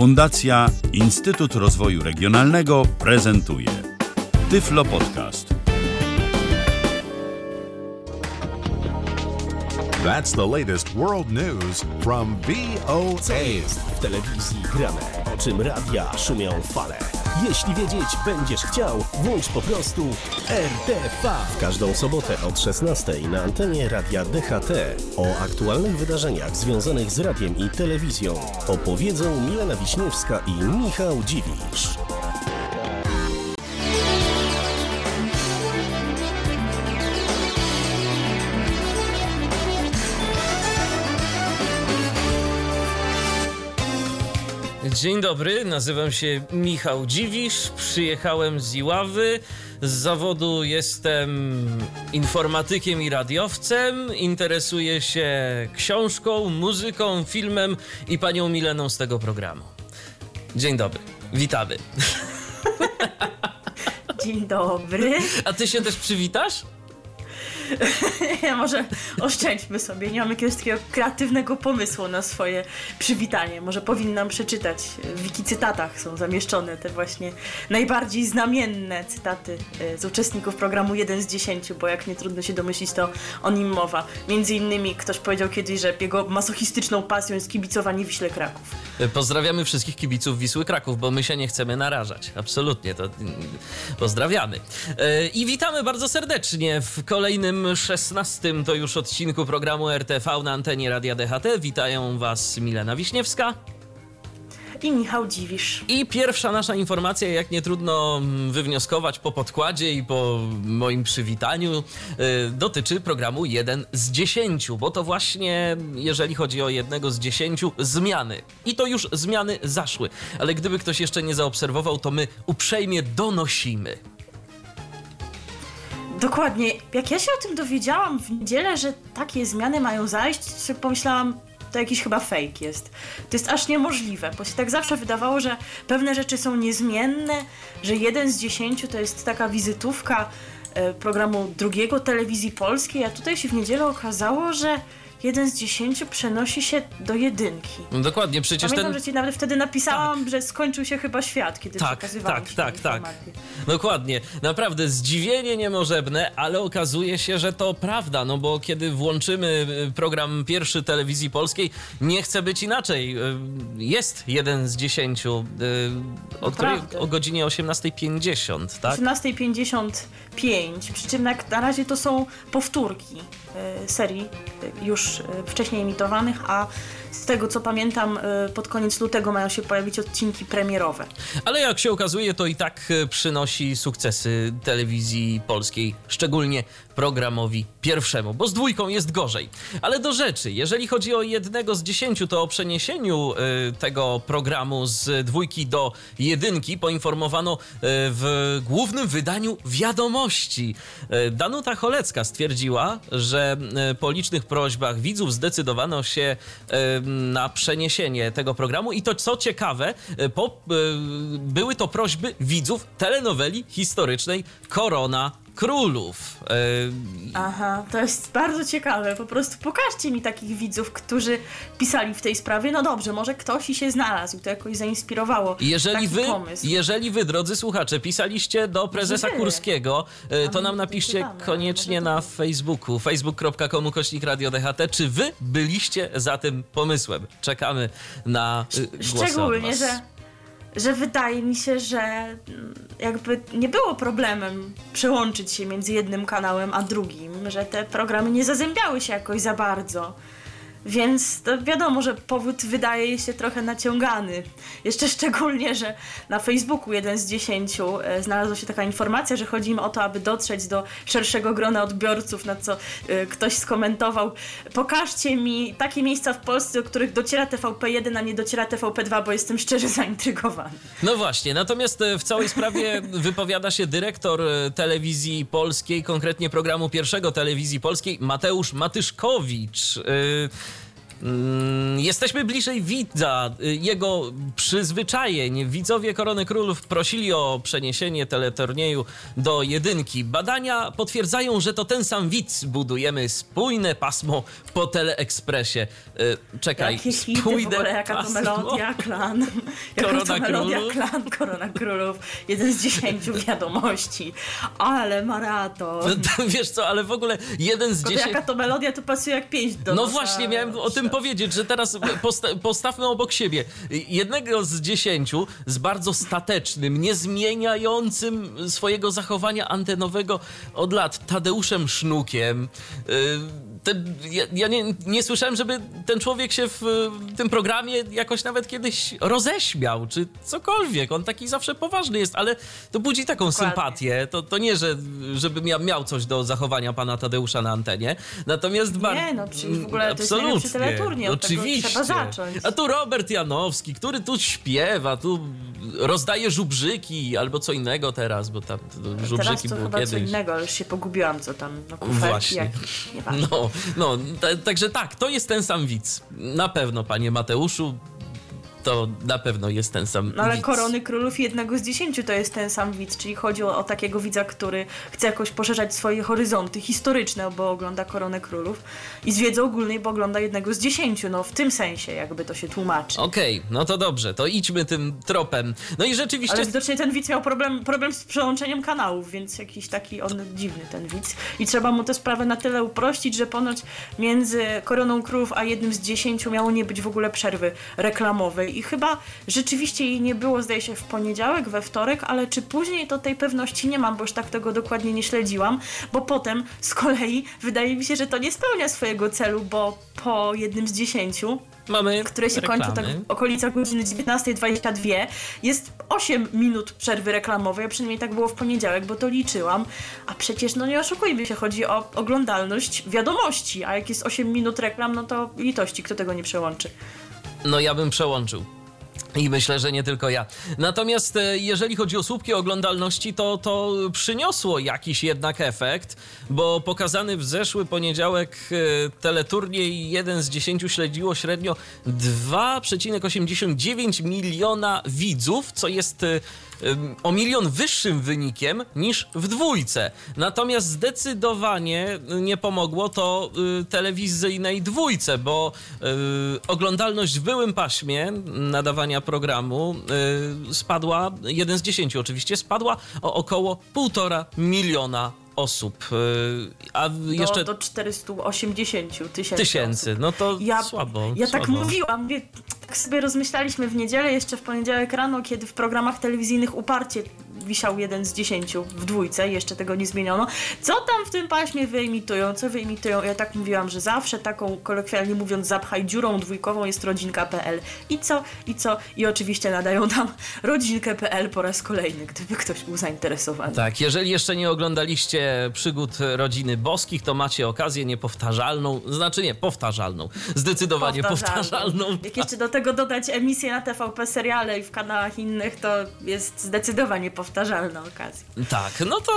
Fundacja Instytut Rozwoju Regionalnego prezentuje Tyflo Podcast. That's the latest world news from Co VOA. jest w telewizji grane? O czym radia szumią fale? Jeśli wiedzieć będziesz chciał, włącz po prostu RTV. W każdą sobotę od 16 na antenie radia DHT o aktualnych wydarzeniach związanych z radiem i telewizją opowiedzą Milena Wiśniewska i Michał Dziwisz. Dzień dobry, nazywam się Michał Dziwisz, przyjechałem z Iławy. Z zawodu jestem informatykiem i radiowcem. Interesuję się książką, muzyką, filmem i panią Mileną z tego programu. Dzień dobry, witamy. Dzień dobry. A ty się też przywitasz? Może oszczędźmy sobie. Nie mam jakiegoś takiego kreatywnego pomysłu na swoje przywitanie. Może powinnam przeczytać. W wikicytatach są zamieszczone te właśnie najbardziej znamienne cytaty e, z uczestników programu 1 z 10, bo jak nie trudno się domyślić, to o nim mowa. Między innymi ktoś powiedział kiedyś, że jego masochistyczną pasją jest kibicowanie Wiśle Kraków. Pozdrawiamy wszystkich kibiców Wisły Kraków, bo my się nie chcemy narażać. Absolutnie, to mm, pozdrawiamy. E, I witamy bardzo serdecznie w kolejnym 16 to już odcinku programu RTV na antenie Radia DHT. Witają Was Milena Wiśniewska. I Michał Dziwisz. I pierwsza nasza informacja, jak nie trudno mm, wywnioskować po podkładzie i po moim przywitaniu, y, dotyczy programu 1 z 10, bo to właśnie, jeżeli chodzi o jednego z 10, zmiany. I to już zmiany zaszły. Ale gdyby ktoś jeszcze nie zaobserwował, to my uprzejmie donosimy. Dokładnie. Jak ja się o tym dowiedziałam w niedzielę, że takie zmiany mają zajść, to pomyślałam, to jakiś chyba fake jest. To jest aż niemożliwe, bo się tak zawsze wydawało, że pewne rzeczy są niezmienne, że jeden z dziesięciu to jest taka wizytówka e, programu drugiego telewizji polskiej, a tutaj się w niedzielę okazało, że jeden z dziesięciu przenosi się do jedynki. No Dokładnie, przecież Pamiętam, ten... że ci nawet wtedy napisałam, że skończył się chyba świat, kiedy Tak, przekazywałam tak, tak, tak. informację. Dokładnie. Naprawdę zdziwienie niemożebne, ale okazuje się, że to prawda, no bo kiedy włączymy y, program pierwszy telewizji polskiej, nie chce być inaczej. Y, Jest jeden z dziesięciu, y, o, której, o godzinie 18.50, tak? 18.55, przy czym na razie to są powtórki serii e, już e, wcześniej emitowanych, a z tego co pamiętam e, pod koniec lutego mają się pojawić odcinki premierowe. Ale jak się okazuje, to i tak e, przynosi sukcesy telewizji polskiej, szczególnie programowi pierwszemu, bo z dwójką jest gorzej. Ale do rzeczy, jeżeli chodzi o jednego z dziesięciu, to o przeniesieniu e, tego programu z dwójki do jedynki poinformowano w głównym wydaniu wiadomości. Danuta Cholecka stwierdziła, że po licznych prośbach widzów zdecydowano się na przeniesienie tego programu. I to co ciekawe, e, po, e, były to prośby widzów telenoweli historycznej Korona Królów. E, Aha, to jest bardzo ciekawe. Po prostu pokażcie mi takich widzów, którzy pisali w tej sprawie. No dobrze, może ktoś i się znalazł, to jakoś zainspirowało. Jeżeli wy, pomysł. jeżeli wy, drodzy słuchacze, pisaliście do prezesa. Kurskiego, e, to nam napiszcie koniecznie na. Facebooku, facebook.com kośnik radio DHT, czy wy byliście za tym pomysłem. Czekamy na y, głosy Szczególnie, że, że wydaje mi się, że mm, jakby nie było problemem przełączyć się między jednym kanałem a drugim, że te programy nie zazębiały się jakoś za bardzo. Więc to wiadomo, że powód wydaje się trochę naciągany. Jeszcze szczególnie, że na Facebooku jeden z dziesięciu e, znalazła się taka informacja, że chodzi im o to, aby dotrzeć do szerszego grona odbiorców, na co e, ktoś skomentował pokażcie mi takie miejsca w Polsce, do których dociera TVP1, a nie dociera TVP2, bo jestem szczerze zaintrygowany. No właśnie, natomiast e, w całej sprawie wypowiada się dyrektor telewizji polskiej, konkretnie programu pierwszego telewizji polskiej, Mateusz Matyszkowicz. Mm, Jesteśmy bliżej widza, y, jego przyzwyczajeń. Widzowie Korony Królów prosili o przeniesienie teleturnieju do jedynki. Badania potwierdzają, że to ten sam widz. Budujemy spójne pasmo po Teleekspresie. Y, Czekaj, Jakie hity w ogóle, jaka to pasmo? melodia, klan. Jaka Korona to melodia, Królów? klan, Korona Królów. Jeden z dziesięciu wiadomości. Ale maraton. Wiesz co, ale w ogóle jeden z dziesięciu... jaka to melodia, to pasuje jak pięć do No nosa. właśnie, miałem o tym powiedzieć, że teraz posta- postawmy obok siebie jednego z dziesięciu z bardzo statecznym, niezmieniającym swojego zachowania antenowego od lat Tadeuszem Sznukiem. Y, Ten, ja ja nie, nie słyszałem, żeby ten człowiek się w, w tym programie jakoś nawet kiedyś roześmiał, czy cokolwiek. On taki zawsze poważny jest, ale to budzi taką Dokładnie. sympatię. To, to nie, że, żeby miał, miał coś do zachowania pana Tadeusza na antenie. Natomiast bar- Nie, no przecież w ogóle to jest Absolutnie. najlepszy teleturniej, Oczywiście. trzeba zacząć. A tu Robert Janowski, który tu śpiewa, tu rozdaje żubrzyki albo co innego teraz, bo tam to Teraz żubrzyki to było chyba kiedyś. co innego, ale już się pogubiłam, co tam, no kuferki Właśnie. jakieś, nieważne. No, no, ta, także tak, to jest ten sam widz. Na pewno, panie Mateuszu, to na pewno jest ten sam No ale widz. Korony Królów jednego z dziesięciu to jest ten sam widz, czyli chodzi o, o takiego widza, który chce jakoś poszerzać swoje horyzonty historyczne, bo ogląda Koronę Królów i z wiedzy ogólnej, bo ogląda jednego z dziesięciu, no w tym sensie jakby to się tłumaczy. Okej, no to dobrze, to idźmy tym tropem. No i rzeczywiście... Ale widocznie ten widz miał problem, problem z przełączeniem kanałów, więc jakiś taki on dziwny ten widz. I trzeba mu tę sprawę na tyle uprościć, że ponoć między Koroną Królów a jednym z dziesięciu miało nie być w ogóle przerwy reklamowej. I chyba rzeczywiście jej nie było, zdaje się, w poniedziałek, we wtorek, ale czy później to tej pewności nie mam, bo już tak tego dokładnie nie śledziłam, bo potem z kolei wydaje mi się, że to nie spełnia swojego celu, bo po jednym z dziesięciu Mamy które się kończą tak reklamy. w okolicach godziny 19.22. Jest 8 minut przerwy reklamowej, a przynajmniej tak było w poniedziałek, bo to liczyłam. A przecież, no nie oszukujmy się, chodzi o oglądalność wiadomości, a jak jest 8 minut reklam, no to litości, kto tego nie przełączy. No ja bym przełączył. I myślę, że nie tylko ja. Natomiast e, jeżeli chodzi o słupki oglądalności, to, to przyniosło jakiś jednak efekt, bo pokazany w zeszły poniedziałek e, teleturniej 1 z 10 śledziło średnio 2,89 miliona widzów, co jest e, o milion wyższym wynikiem niż w dwójce. Natomiast zdecydowanie nie pomogło to telewizyjnej dwójce, bo oglądalność w byłym paśmie nadawania programu y, spadła, jeden z dziesięciu oczywiście, spadła o około półtora miliona osób. Y, a Do, jeszcze do 480 tysięcy. tysięcy, no to Ja, słabo. ja tak słabo. mówiłam, wie, tak sobie rozmyślaliśmy w niedzielę, jeszcze w poniedziałek rano, kiedy w programach telewizyjnych uparcie wisiał jeden z dziesięciu w dwójce, jeszcze tego nie zmieniono. Co tam w tym paśmie wyemitują, co wyemitują? Ja tak mówiłam, że zawsze taką, kolokwialnie mówiąc, zapchaj dziurą dwójkową jest rodzinka.pl. I co? I co? I oczywiście nadają tam rodzinkę.pl po raz kolejny, gdyby ktoś był zainteresowany. Tak, jeżeli jeszcze nie oglądaliście przygód rodziny boskich, to macie okazję niepowtarzalną, znaczy nie, powtarzalną, zdecydowanie powtarzalną. Jak jeszcze do tego dodać emisję na TVP seriale i w kanałach innych, to jest zdecydowanie powtarzalna okazja. Tak, no to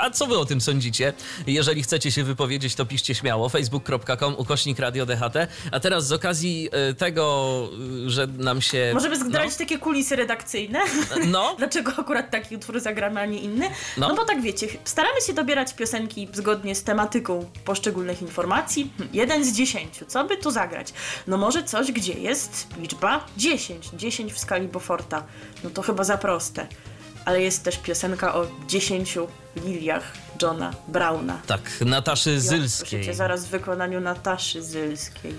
a co wy o tym sądzicie? Jeżeli chcecie się wypowiedzieć, to piszcie śmiało facebook.com ukośnik radio DHT. A teraz z okazji e, tego, e, że nam się... Możemy zdradzić takie kulisy redakcyjne. No, Dlaczego akurat taki utwór zagramy, a nie inny? No. No. bo tak wiecie, staramy się dobierać piosenki zgodnie z tematyką poszczególnych informacji. Jeden z dziesięciu. Co by tu zagrać? No może coś, gdzie jest liczba 10. 10 w skali Beauforta. No to chyba za proste. Ale jest też piosenka o 10 liliach Johna Browna. tak, Nataszy Zylskiej. usłyszycie zaraz w wykonaniu Nataszy Zylskiej.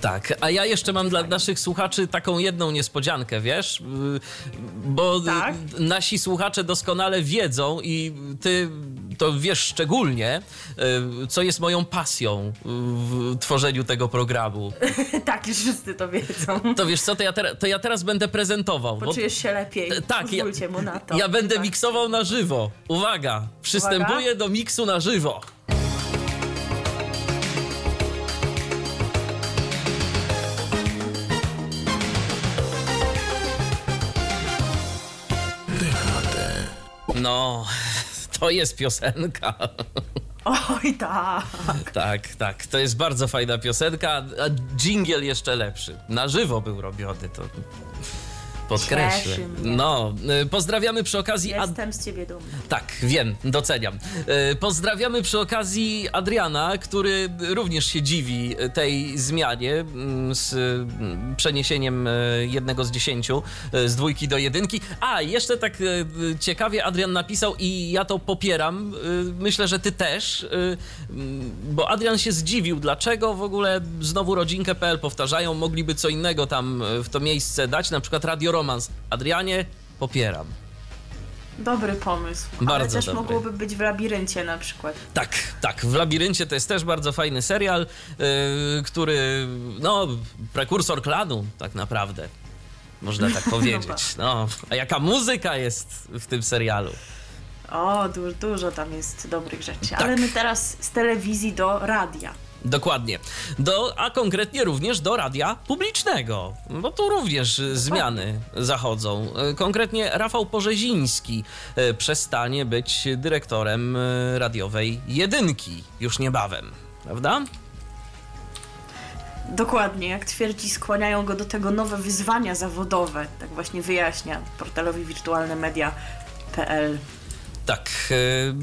Tak, a ja jeszcze mam dla naszych słuchaczy taką jedną niespodziankę, wiesz? Yy, Bo Tak? y, nasi słuchacze doskonale wiedzą i ty to wiesz szczególnie, y, co jest moją pasją w tworzeniu tego programu. tak, już wszyscy to wiedzą. To wiesz co, to ja, to ja teraz będę prezentował. bo- Poczujesz się lepiej. Tak, ja, Pozwólcie mu na to. ja będę Tak. miksował na żywo. Uwaga, przystępuję do miksu na żywo. No, to jest piosenka. Oj tak. Tak, tak. To jest bardzo fajna piosenka, a dżingiel jeszcze lepszy. Na żywo był robiony, to podkreślę. Cieszy mnie. No, y, pozdrawiamy przy okazji... Ad- Jestem z ciebie dumny. Tak, wiem, doceniam. E, Pozdrawiamy przy okazji Adriana, który również się dziwi tej zmianie mm, z mm, przeniesieniem jednego z dziesięciu z dwójki do jedynki. A, jeszcze tak ciekawie Adrian napisał i ja to popieram. Myślę, że ty też, mm, bo Adrian się zdziwił, dlaczego w ogóle znowu rodzinkę.pl powtarzają, mogliby co innego tam w to miejsce dać, na przykład Radio Romans. Adrianie, popieram. Dobry pomysł. Ale Bardzo też dobry. mogłoby być w labiryncie na przykład. Tak, tak. W Labiryncie to jest też bardzo fajny serial, yy, który, no, prekursor klanu, tak naprawdę. Można tak powiedzieć. No, a jaka muzyka jest w tym serialu? O, du- dużo tam jest dobrych rzeczy. Tak. Ale my teraz z telewizji do radia. Dokładnie. Do, a konkretnie również do radia publicznego, bo tu również zmiany zachodzą. Y, Konkretnie Rafał Porzeziński y, przestanie być dyrektorem y, radiowej jedynki już niebawem, prawda? Dokładnie, jak twierdzi, skłaniają go do tego nowe wyzwania zawodowe. Tak właśnie wyjaśnia portalowi wirtualnemedia.pl. Tak. y,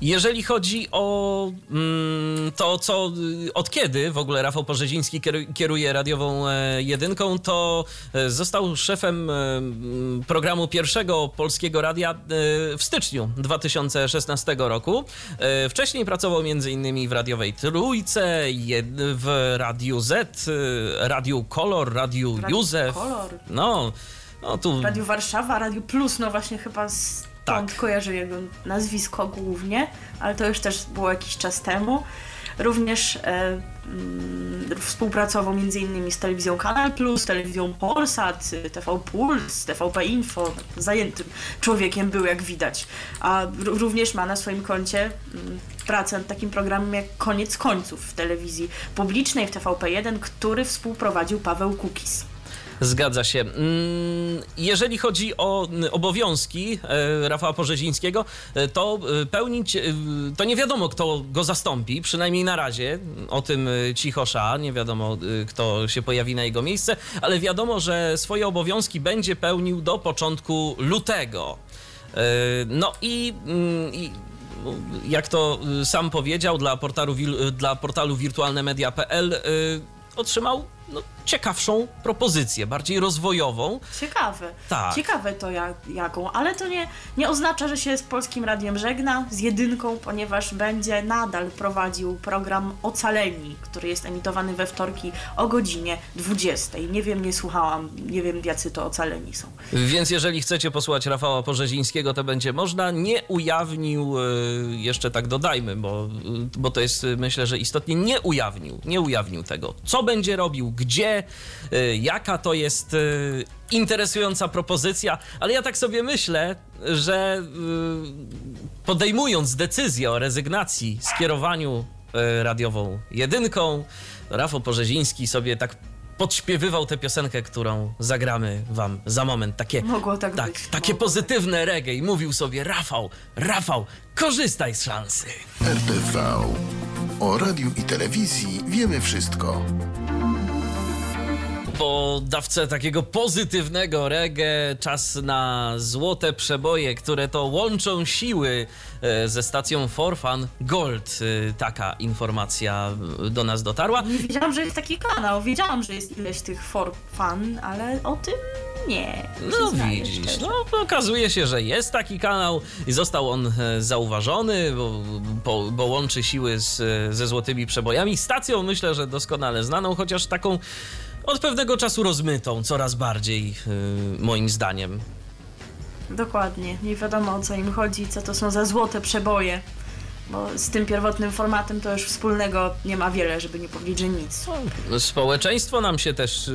Jeżeli chodzi o mm, to, co y, od kiedy w ogóle Rafał Porzeziński kieru- kieruje radiową e, jedynką, to e, został szefem e, m, programu pierwszego polskiego radia w styczniu 2016 roku. Wcześniej pracował m.in. w radiowej Trójce, w Radiu Z, Radiu Kolor, Radiu Radiu Józef. Kolor. No, no tu Radio Warszawa, Radio Plus, no właśnie chyba stąd Tak. jego nazwisko głównie, ale to już też było jakiś czas temu. Również e, mm, współpracował m.in. z telewizją Kanal Plus, telewizją Polsat, y, TV Puls, TVP Info. Zajętym człowiekiem był, jak widać. A również ma na swoim koncie mm, pracę nad takim programem jak Koniec Końców w telewizji publicznej, w TVP1, który współprowadził Paweł Kukis. Zgadza się. Mm, Jeżeli chodzi o mm, obowiązki e, Rafała Porzezińskiego, e, to e, pełnić, to nie wiadomo, kto go zastąpi, przynajmniej na razie. O tym e, cicho sza, nie wiadomo, kto się pojawi na jego miejsce, ale wiadomo, że swoje obowiązki będzie pełnił do początku lutego. No i, mm, i jak to sam powiedział, dla portalu, dla portalu wirtualnemedia.pl otrzymał no, ciekawszą propozycję, bardziej rozwojową. Ciekawe. Tak. Ciekawe to jak, jaką, ale to nie, nie oznacza, że się z Polskim Radiem żegna, z jedynką, ponieważ będzie nadal prowadził program Ocaleni, który jest emitowany we wtorki o godzinie 20. Nie wiem, nie słuchałam, nie wiem jacy to Ocaleni są. Więc jeżeli chcecie posłuchać Rafała Porzezińskiego, to będzie można. Nie ujawnił, y, jeszcze tak dodajmy, bo, bo to jest y, myślę, że istotnie, nie ujawnił, nie ujawnił tego, co będzie robił, gdzie, y, jaka to jest y, interesująca propozycja, ale ja tak sobie myślę, że y, podejmując decyzję o rezygnacji, skierowaniu y, radiową jedynką, Rafał Porzeziński sobie tak podśpiewywał tę piosenkę, którą zagramy wam za moment. Takie, Mogło tak tak, być, takie mogło pozytywne reggae. I mówił sobie Rafał, Rafał, korzystaj z szansy. RTV. O radiu i telewizji wiemy wszystko. Po dawce takiego pozytywnego reggae czas na złote przeboje, które to łączą siły e, ze stacją For Fun Gold. E, Taka informacja e, do nas dotarła. Nie wiedziałam, że jest taki kanał, wiedziałam, że jest ileś tych for fun, ale o tym nie. No widzisz, no okazuje się, że jest taki kanał i został on zauważony, bo, bo, bo łączy siły z, ze złotymi przebojami. Stacją myślę, że doskonale znaną, chociaż taką od pewnego czasu rozmytą, coraz bardziej e, moim zdaniem. Dokładnie. Nie wiadomo o co im chodzi, co to są za złote przeboje. Bo z tym pierwotnym formatem to już wspólnego nie ma wiele, żeby nie powiedzieć, że nic. Społeczeństwo nam się też, y,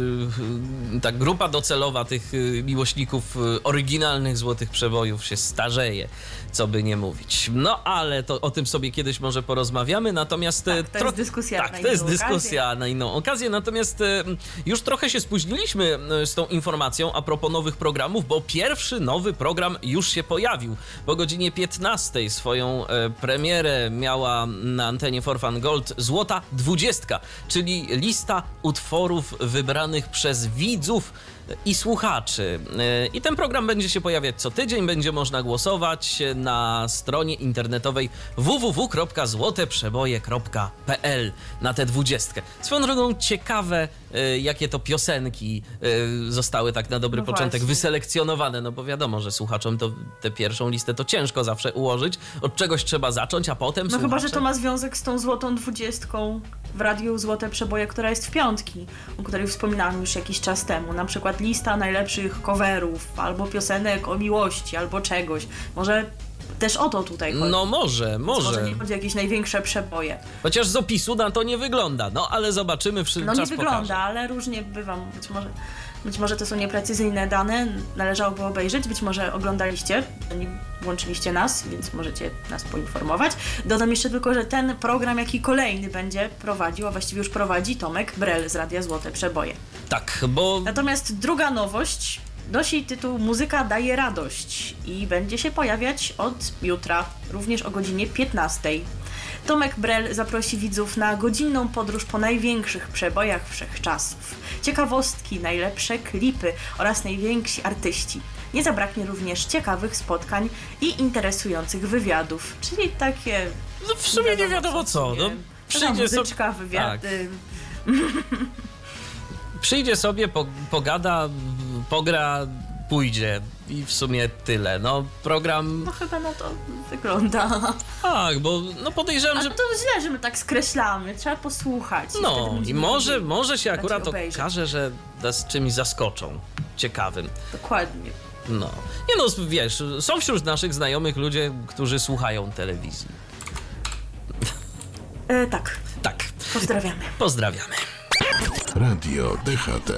y, ta grupa docelowa tych y, miłośników oryginalnych złotych przebojów się starzeje, co by nie mówić. No ale to o tym sobie kiedyś może porozmawiamy, natomiast... Tak, to jest dyskusja Tak, na to jest inną dyskusja na inną okazję, natomiast już trochę się spóźniliśmy z tą informacją a propos nowych programów, bo pierwszy nowy program już się pojawił. Po godzinie 15 swoją e, premierę premierę miała na antenie For Fun Gold Złota Dwudziestka, czyli lista utworów wybranych przez widzów i słuchaczy. E, I ten program będzie się pojawiać co tydzień. Będzie można głosować na stronie internetowej www.złoteprzeboje.pl na tę dwudziestkę. Swoją drogą ciekawe, e, jakie to piosenki e, zostały tak na dobry No początek właśnie. wyselekcjonowane, no bo wiadomo, że słuchaczom to tę pierwszą listę to ciężko zawsze ułożyć. Od czegoś trzeba zacząć, a potem No chyba, że słuchacze- to ma związek z tą złotą dwudziestką w radiu Złote Przeboje, która jest w piątki, o której wspominałam już jakiś czas temu. Na przykład lista najlepszych coverów, albo piosenek o miłości, albo czegoś. Może też o to tutaj chodzi. No może, Może może. nie chodzi o jakieś największe przeboje. Chociaż z opisu na to nie wygląda. No ale zobaczymy, w No nie wygląda, pokaże. ale różnie bywa. Być może, być może to są nieprecyzyjne dane, należałoby obejrzeć, być może oglądaliście, nie włączyliście nas, więc możecie nas poinformować. Dodam jeszcze tylko, że ten program, jak i kolejny będzie prowadził, a właściwie już prowadzi Tomek Brel z Radia Złote Przeboje. Tak, bo Natomiast druga nowość nosi tytuł Muzyka daje radość i będzie się pojawiać od jutra, również o godzinie 15. Tomek Brel zaprosi widzów na godzinną podróż po największych przebojach wszechczasów. Ciekawostki, najlepsze klipy oraz najwięksi artyści. Nie zabraknie również ciekawych spotkań i interesujących wywiadów, czyli takie... no, w sumie nie wiadomo co. No, sobie. przyjdzie, sobie, muzyczka, wywiady. przyjdzie sobie, po, pogada, pogra, pójdzie. I w sumie tyle. No program. No chyba na to wygląda. Tak, bo no podejrzewam, A że. to źle, że my tak skreślamy. Trzeba posłuchać. i No będziemy i może, może się akurat okaże, że nas czymś zaskoczą. Ciekawym. Dokładnie. No. Nie no, wiesz, są wśród naszych znajomych ludzie, którzy słuchają telewizji. E, tak, Tak. pozdrawiamy. Pozdrawiamy. Radio DHT.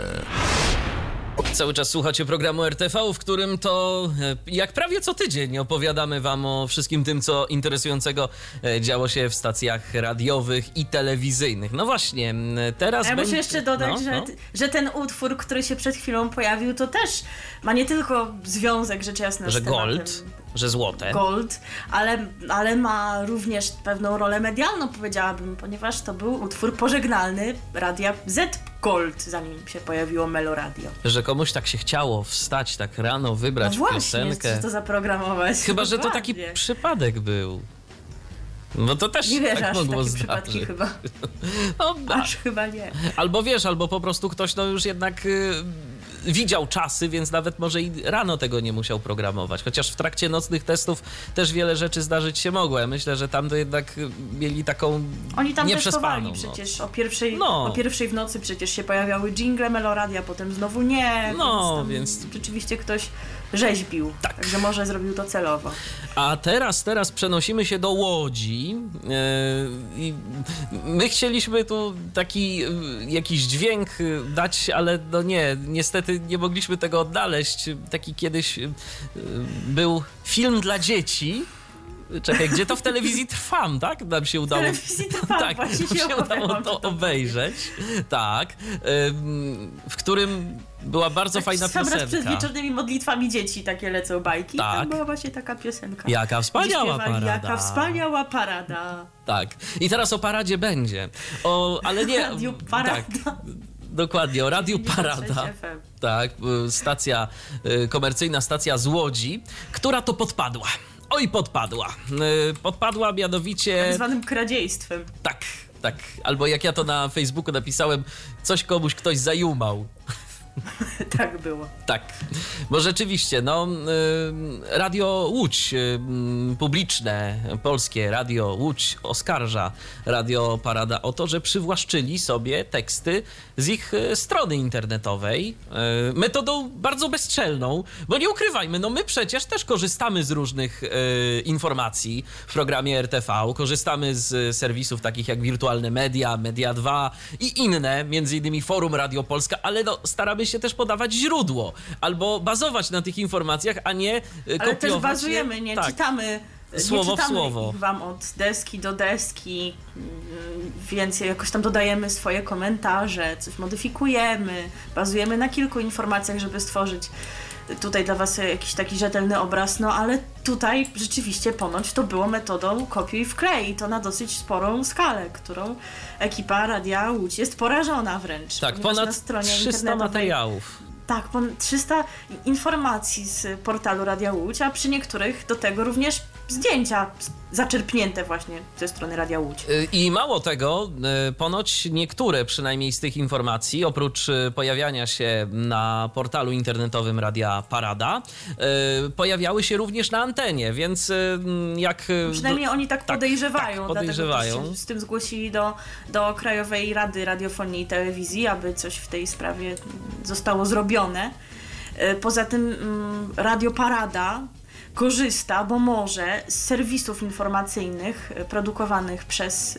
Cały czas słuchacie programu RTV, w którym to e, jak prawie co tydzień opowiadamy wam o wszystkim tym, co interesującego e, działo się w stacjach radiowych i telewizyjnych. No właśnie, teraz ja muszę będzie- jeszcze dodać, no, że, no. że ten utwór, który się przed chwilą pojawił, to też ma nie tylko związek, rzecz jasna, Że z tematem gold, że złote. Gold, ale, ale ma również pewną rolę medialną, powiedziałabym, ponieważ to był utwór pożegnalny radia Z Gold, zanim się pojawiło Meloradio. Że komuś tak się chciało wstać tak rano, No wybrać właśnie, piosenkę. co to zaprogramować. Chyba, że to taki przypadek był. No to też Nie wiesz, tak aż mogło takie zdarzyć. przypadki chyba. No, Aż chyba nie. Albo wiesz, albo po prostu ktoś no już jednak y, widział czasy, więc nawet może i rano tego nie musiał programować. Chociaż w trakcie nocnych testów też wiele rzeczy zdarzyć się mogło. Ja myślę, że tam to jednak y, mieli taką Oni tam nieprzespaną przecież o pierwszej, No. o pierwszej w nocy przecież się pojawiały jingle Meloradia, potem znowu nie. No, tam więc- Rzeczywiście ktoś rzeźbił. Tak. Także może zrobił to celowo. A teraz, teraz przenosimy się do Łodzi. Yy, i my chcieliśmy tu taki yy, jakiś dźwięk dać, ale no nie, niestety nie mogliśmy tego odnaleźć. Taki kiedyś yy, był film dla dzieci. Czekaj, gdzie to w telewizji trwam, tak? Nam się udało. telewizji Trwam, tak, właśnie się się udało to obejrzeć. Tak. W którym była bardzo fajna Sam raz przed piosenka. wieczornymi modlitwami dzieci takie lecą bajki. Tak. Tak. Tam była właśnie taka piosenka. Jaka wspaniała śpiewali, parada. Jaka wspaniała parada. Tak. I teraz o paradzie będzie. O, ale nie. Radiu Parada. Tak, dokładnie, o Radiu 96 Parada. Tak, y, stacja, y, komercyjna stacja z Łodzi, która to podpadła. Oj, podpadła. Y, Podpadła Tak mianowicie. zwanym kradziejstwem. Tak, tak. Albo jak ja to na Facebooku napisałem, coś komuś ktoś zajumał. tak było. Tak, bo rzeczywiście, no, y, Radio Łódź, y, publiczne, polskie Radio Łódź oskarża Radio Parada o to, że przywłaszczyli sobie teksty z ich y, strony internetowej metodą bardzo bezczelną, bo nie ukrywajmy, no my przecież też korzystamy z różnych informacji w programie RTV, korzystamy z serwisów takich jak Wirtualne Media, Media 2 i inne, między innymi Forum Radio Polska, ale no, staramy się też podawać źródło albo bazować na tych informacjach, a nie Ale kopiować też je. bazujemy, nie Tak. czytamy Słowo w nie czytamy słowo. Ich wam od deski do deski, mm, więc jakoś tam dodajemy swoje komentarze, coś modyfikujemy, bazujemy na kilku informacjach, żeby stworzyć tutaj dla was jakiś taki rzetelny obraz, no ale tutaj rzeczywiście ponoć to było metodą kopiuj wklej i to na dosyć sporą skalę, którą ekipa Radia Łódź jest porażona wręcz. Tak, ponieważ na ponad stronie 300 internetowej- materiałów. tak, ponad 300 informacji z portalu Radia Łódź, a przy niektórych do tego również zdjęcia zaczerpnięte właśnie ze strony Radia Łódź. Y, I mało tego, y, ponoć niektóre przynajmniej z tych informacji, oprócz y, pojawiania się na portalu internetowym Radia Parada, pojawiały się również na antenie, więc mm, jak... y, Przynajmniej oni tak tak, podejrzewają, tak, podejrzewają. z tym zgłosili do, do Krajowej Rady Radiofonii i Telewizji, aby coś w tej sprawie zostało zrobione. Poza tym mm, Radio Parada korzysta, bo może, z serwisów informacyjnych e, produkowanych przez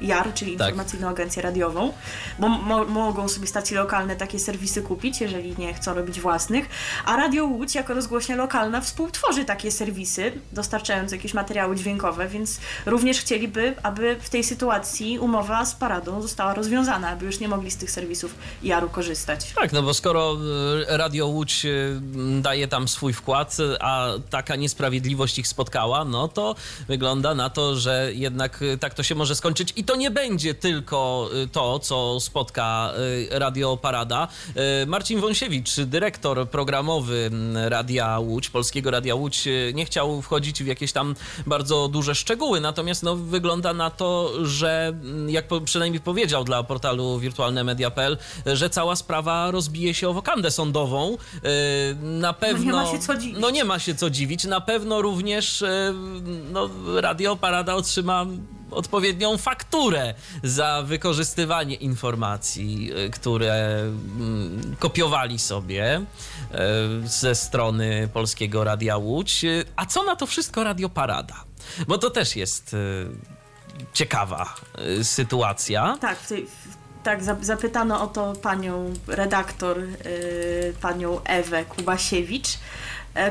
e, JAR, czyli Tak. Informacyjną Agencję Radiową, bo mo- mogą sobie stacje lokalne takie serwisy kupić, jeżeli nie chcą robić własnych, a Radio Łódź jako rozgłośnia lokalna współtworzy takie serwisy, dostarczając jakieś materiały dźwiękowe, więc również chcieliby, aby w tej sytuacji umowa z Paradą została rozwiązana, aby już nie mogli z tych serwisów JAR-u korzystać. Tak, no bo skoro y, Radio Łódź daje tam swój wkład, a taka niesprawiedliwość ich spotkała, no to wygląda na to, że jednak y, tak to się może skończyć i to nie będzie tylko y, to, co spotka y, Radio Parada. Marcin Wąsiewicz, dyrektor programowy mm, Radia Łódź, Polskiego Radia Łódź, nie chciał wchodzić w jakieś tam bardzo duże szczegóły, natomiast no, wygląda na to, że mm, jak przynajmniej powiedział dla portalu wirtualnemedia.pl, że cała sprawa rozbije się o wokandę sądową. Na pewno... ma się co dziwić. No nie ma się co dziwić. Na pewno również y, no, Radio Parada otrzyma odpowiednią fakturę za wykorzystywanie informacji, y, które mm, kopiowali sobie y, ze strony Polskiego Radia Łódź. A co na to wszystko Radio Parada? Bo to też jest ciekawa sytuacja. Tak, w tej, tak za- zapytano o to panią redaktor, panią Ewę Kubasiewicz, e,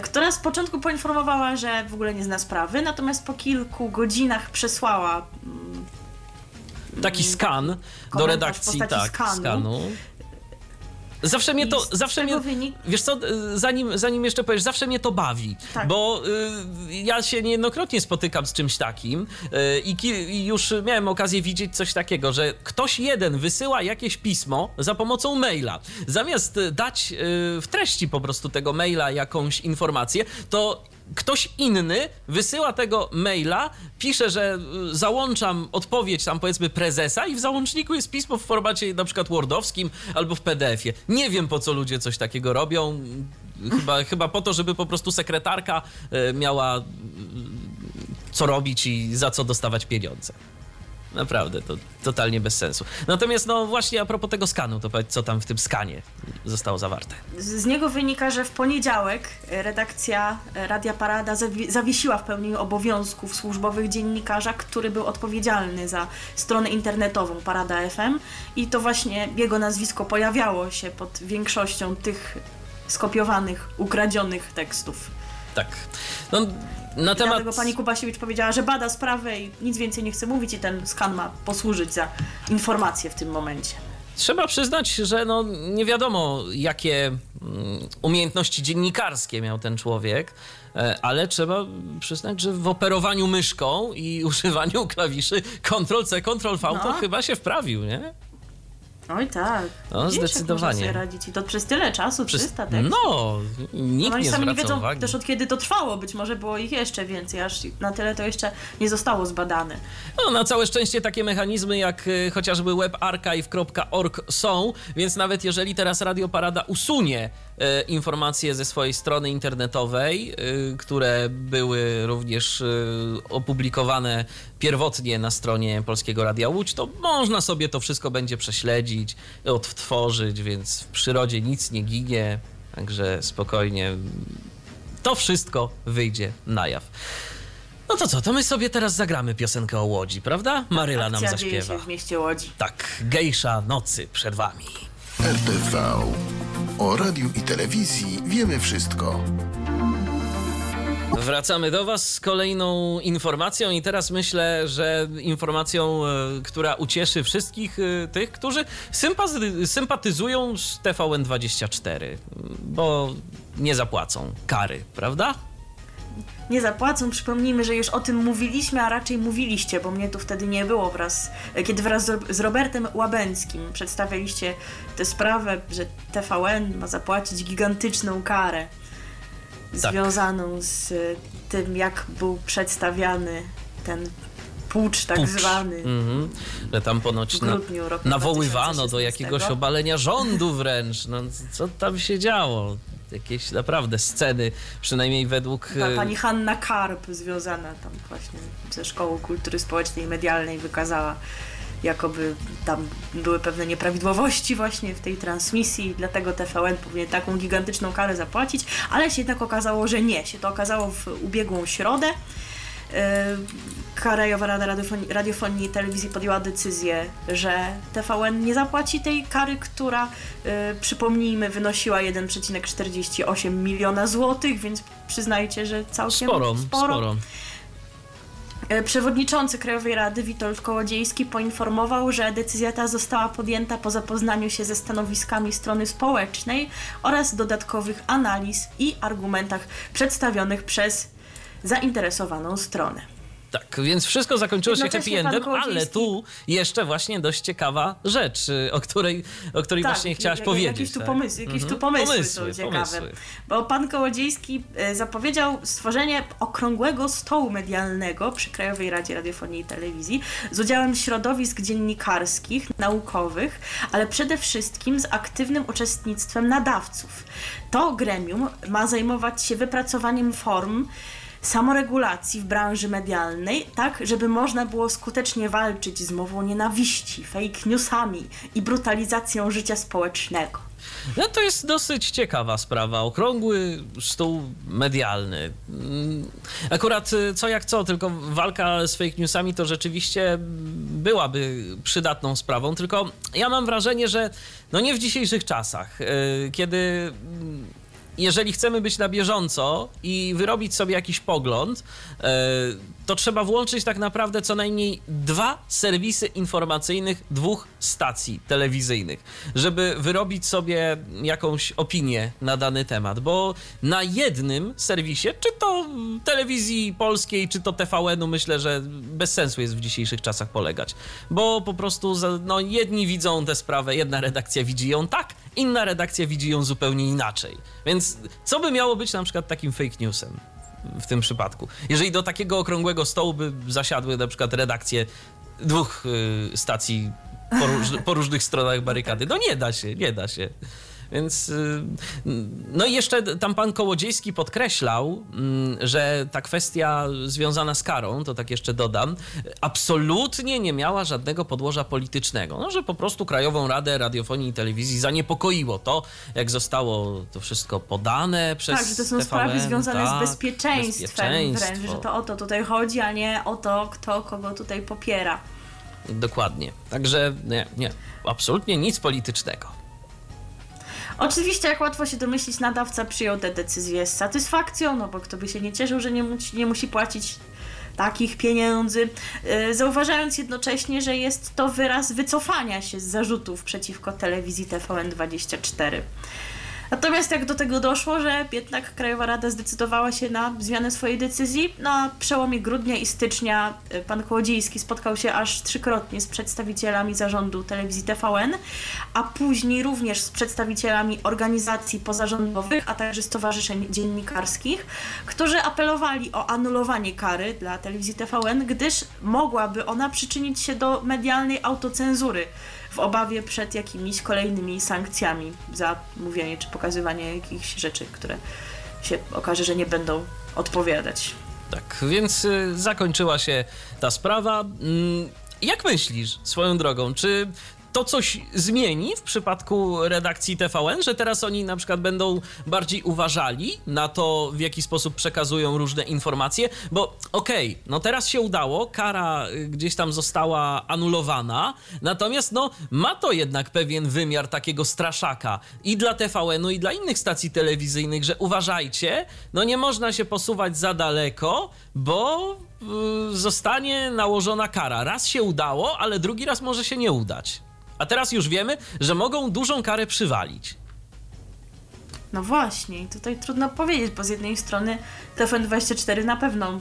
która z początku poinformowała, że w ogóle nie zna sprawy, natomiast po kilku godzinach przesłała mm, Taki skan do redakcji, tak, skanu. skanu. Zawsze mnie to, zawsze mnie, wynik- wiesz co, zanim, zanim jeszcze powiesz, zawsze mnie to bawi, Tak. bo y, ja się niejednokrotnie spotykam z czymś takim y, i, ki, i już miałem okazję widzieć coś takiego, że ktoś jeden wysyła jakieś pismo za pomocą maila. Zamiast dać y, w treści po prostu tego maila jakąś informację, to ktoś inny wysyła tego maila, pisze, że y, załączam odpowiedź tam powiedzmy prezesa i w załączniku jest pismo w formacie na przykład wordowskim albo w PDF-ie. Nie wiem po co ludzie coś takiego robią. Chyba, chyba po to, żeby po prostu sekretarka y, miała y, co robić i za co dostawać pieniądze. Naprawdę, to totalnie bez sensu. Natomiast no właśnie a propos tego skanu, to powiedz co tam w tym skanie zostało zawarte. Z niego wynika, że w poniedziałek redakcja Radia Parada zawi- zawiesiła w pełni obowiązków służbowych dziennikarza, który był odpowiedzialny za stronę internetową Parada FM i to właśnie jego nazwisko pojawiało się pod większością tych skopiowanych, ukradzionych tekstów. Tak. No, na temat... Dlatego pani Kubasiewicz powiedziała, że bada sprawę i nic więcej nie chce mówić i ten skan ma posłużyć za informację w tym momencie. Trzeba przyznać, że no nie wiadomo, jakie mm, umiejętności dziennikarskie miał ten człowiek, e, ale trzeba przyznać, że w operowaniu myszką i używaniu klawiszy Ctrl-C, Ctrl-V to No. chyba się wprawił, nie? Oj tak. No, Wiesz, jak zdecydowanie. sobie radzić i to przez tyle czasu, 300 tekstów. No, nikt Oni nie sami nie wiedzą uwagi. też od kiedy to trwało, być może było ich jeszcze więcej, aż na tyle to jeszcze nie zostało zbadane. No, na całe szczęście takie mechanizmy jak y, chociażby webarchive.org są, więc nawet jeżeli teraz Radio Parada usunie informacje ze swojej strony internetowej, y, które były również y, opublikowane pierwotnie na stronie Polskiego Radia Łódź, to można sobie to wszystko będzie prześledzić, odtworzyć, więc w przyrodzie nic nie ginie, także spokojnie to wszystko wyjdzie na jaw. No to co, to my sobie teraz zagramy piosenkę o Łodzi, prawda? Maryla nam Akcja dzieje zaśpiewa. się w mieście Łodzi. Tak, gejsza nocy przed wami. RTV. O radiu i telewizji wiemy wszystko. Wracamy do Was z kolejną informacją, i teraz myślę, że informacją, e, która ucieszy wszystkich e, tych, którzy sympaty- sympatyzują z TVN24, bo nie zapłacą kary, prawda? Nie zapłacą. Przypomnijmy, że już o tym mówiliśmy, a raczej mówiliście, bo mnie tu wtedy nie było wraz, kiedy wraz z- Robertem Łabęckim przedstawialiście tę sprawę, że TVN ma zapłacić gigantyczną karę Tak. związaną z y, tym, jak był przedstawiany ten pucz tak Pucz. zwany. Mhm. Że tam ponoć na, nawoływano do 2016. jakiegoś obalenia rządu wręcz. No, co tam się działo? Jakieś naprawdę sceny, przynajmniej według... Ta e, pani Hanna Karp związana tam właśnie ze Szkołą Kultury Społecznej i Medialnej wykazała, jakoby tam były pewne nieprawidłowości właśnie w tej transmisji, dlatego TVN powinien taką gigantyczną karę zapłacić, ale się jednak okazało, że nie. Się to okazało w ubiegłą środę. Krajowa Rada Radiofonii, Radiofonii i Telewizji podjęła decyzję, że TVN nie zapłaci tej kary, która, yy, przypomnijmy, wynosiła 1,48 miliona złotych, więc przyznajcie, że całkiem Sporo, sporo. E, Przewodniczący Krajowej Rady Witold Kołodziejski poinformował, że decyzja ta została podjęta po zapoznaniu się ze stanowiskami strony społecznej oraz dodatkowych analiz i argumentach przedstawionych przez zainteresowaną stronę. Tak, więc wszystko zakończyło się happy endem, ale tu jeszcze właśnie dość ciekawa rzecz, y, o której, o której właśnie chciałaś jak- powiedzieć. Jakieś tu tak? pomysły, jakieś Mhm. tu pomysły, pomysły są ciekawe. pomysły. Bo pan Kołodziejski e, zapowiedział stworzenie okrągłego stołu medialnego przy Krajowej Radzie Radiofonii i Telewizji z udziałem środowisk dziennikarskich, naukowych, ale przede wszystkim z aktywnym uczestnictwem nadawców. To gremium ma zajmować się wypracowaniem form samoregulacji w branży medialnej, tak żeby można było skutecznie walczyć z mową nienawiści, fake newsami i brutalizacją życia społecznego. No to jest dosyć ciekawa sprawa. Okrągły stół medialny. Mm, Akurat y, co jak co, tylko walka z fake newsami to rzeczywiście byłaby przydatną sprawą, tylko ja mam wrażenie, że no nie w dzisiejszych czasach, y, kiedy mm, jeżeli chcemy być na bieżąco i wyrobić sobie jakiś pogląd, e, to trzeba włączyć tak naprawdę co najmniej dwa serwisy informacyjnych dwóch stacji telewizyjnych, żeby wyrobić sobie jakąś opinię na dany temat, bo na jednym serwisie, czy to telewizji polskiej, czy to TVN-u, myślę, że bez sensu jest w dzisiejszych czasach polegać, bo po prostu no, jedni widzą tę sprawę, jedna redakcja widzi ją tak, inna redakcja widzi ją zupełnie inaczej. Więc co by miało być na przykład takim fake newsem w tym przypadku? Jeżeli do takiego okrągłego stołu by zasiadły na przykład redakcje dwóch y, stacji po, róż, po różnych stronach barykady, no nie da się, nie da się. Więc y, no i jeszcze tam pan Kołodziejski podkreślał, mm, że ta kwestia związana z karą, to tak jeszcze dodam, absolutnie nie miała żadnego podłoża politycznego. No, że po prostu Krajową Radę Radiofonii i Telewizji zaniepokoiło to, jak zostało to wszystko podane przez Tak, że to są TVN, sprawy związane tak, z bezpieczeństwem wręcz, że to o to tutaj chodzi, a nie o to, kto kogo tutaj popiera. Dokładnie. Także nie, nie, absolutnie nic politycznego. Oczywiście, jak łatwo się domyślić, nadawca przyjął tę decyzję z satysfakcją, no bo kto by się nie cieszył, że nie, musi- nie musi płacić takich pieniędzy, yy, zauważając jednocześnie, że jest to wyraz wycofania się z zarzutów przeciwko telewizji TVN24. Natomiast jak do tego doszło, że jednak Krajowa Rada zdecydowała się na zmianę swojej decyzji, na przełomie grudnia i stycznia y, pan Kołodziejski spotkał się aż trzykrotnie z przedstawicielami zarządu telewizji TVN, a później również z przedstawicielami organizacji pozarządowych, a także stowarzyszeń dziennikarskich, którzy apelowali o anulowanie kary dla telewizji TVN, gdyż mogłaby ona przyczynić się do medialnej autocenzury w obawie przed jakimiś kolejnymi sankcjami za mówienie czy pokazywanie jakichś rzeczy, które się okaże, że nie będą odpowiadać. Tak, więc y, zakończyła się ta sprawa. Mm, Jak myślisz, swoją drogą, czy to coś zmieni w przypadku redakcji TVN, że teraz oni na przykład będą bardziej uważali na to, w jaki sposób przekazują różne informacje, bo okej, okay, no teraz się udało, kara y, gdzieś tam została anulowana, natomiast no ma to jednak pewien wymiar takiego straszaka i dla TVN-u i dla innych stacji telewizyjnych, że uważajcie, no nie można się posuwać za daleko, bo y, zostanie nałożona kara. Raz się udało, ale drugi raz może się nie udać. A teraz już wiemy, że mogą dużą karę przywalić. No właśnie, tutaj trudno powiedzieć, bo z jednej strony TFN24 na pewno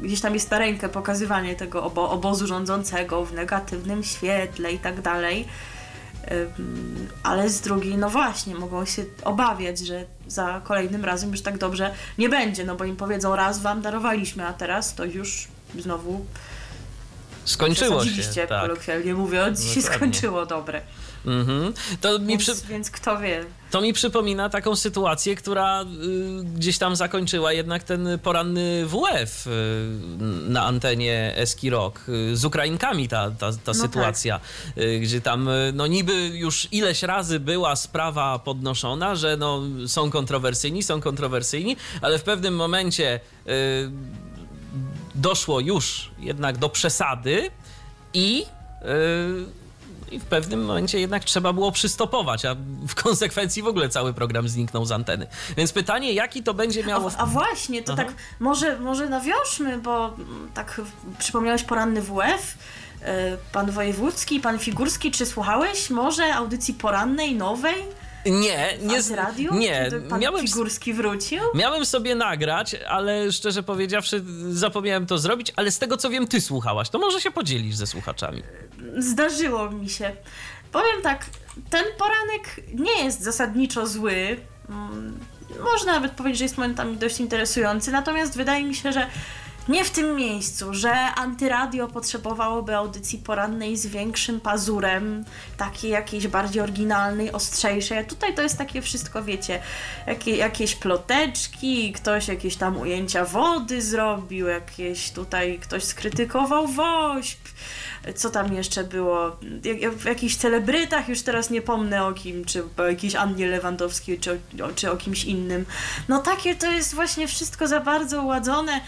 gdzieś tam jest na rękę pokazywanie tego obo obozu rządzącego w negatywnym świetle i tak dalej, ale z drugiej, no właśnie, mogą się obawiać, że za kolejnym razem już tak dobrze nie będzie, no bo im powiedzą raz wam darowaliśmy, a teraz to już znowu skończyło się. Tak. kolokwialnie mówiąc, no, się skończyło dobre. Mhm. To mi więc, przy... więc kto wie. To mi przypomina taką sytuację, która y, gdzieś tam zakończyła jednak ten poranny WF y, na antenie Eski Rock. Y, z Ukrainkami ta, ta, ta no sytuacja, tak. gdzie tam no niby już ileś razy była sprawa podnoszona, że no, są kontrowersyjni, są kontrowersyjni, ale w pewnym momencie doszło już jednak do przesady i yy, i w pewnym momencie jednak trzeba było przystopować, a w konsekwencji w ogóle cały program zniknął z anteny. Więc pytanie, jaki to będzie miało... A, a właśnie, to Aha. tak może, może nawiążmy, bo tak przypomniałeś poranny WF, y, pan Wojewódzki, pan Figurski, czy słuchałeś może audycji porannej, nowej? Nie, nie. Z radiu? Nie, pan miałem. Figurski wrócił? Miałem sobie nagrać, ale szczerze powiedziawszy, zapomniałem to zrobić, ale z tego co wiem, ty słuchałaś. To może się podzielisz ze słuchaczami. Zdarzyło mi się. Powiem tak, ten poranek nie jest zasadniczo zły. Mm, można nawet powiedzieć, że jest momentami dość interesujący, natomiast wydaje mi się, że nie w tym miejscu, że antyradio potrzebowałoby audycji porannej z większym pazurem, takiej jakiejś bardziej oryginalnej, ostrzejszej. Tutaj to jest takie wszystko, wiecie, jakie, jakieś ploteczki, ktoś jakieś tam ujęcia wody zrobił, jakieś tutaj ktoś skrytykował woźb co tam jeszcze było, w jakichś celebrytach, już teraz nie pomnę o kim, czy o jakiejś Annie Lewandowskiej, czy o, czy o kimś innym. No takie to jest właśnie wszystko za bardzo uładzone.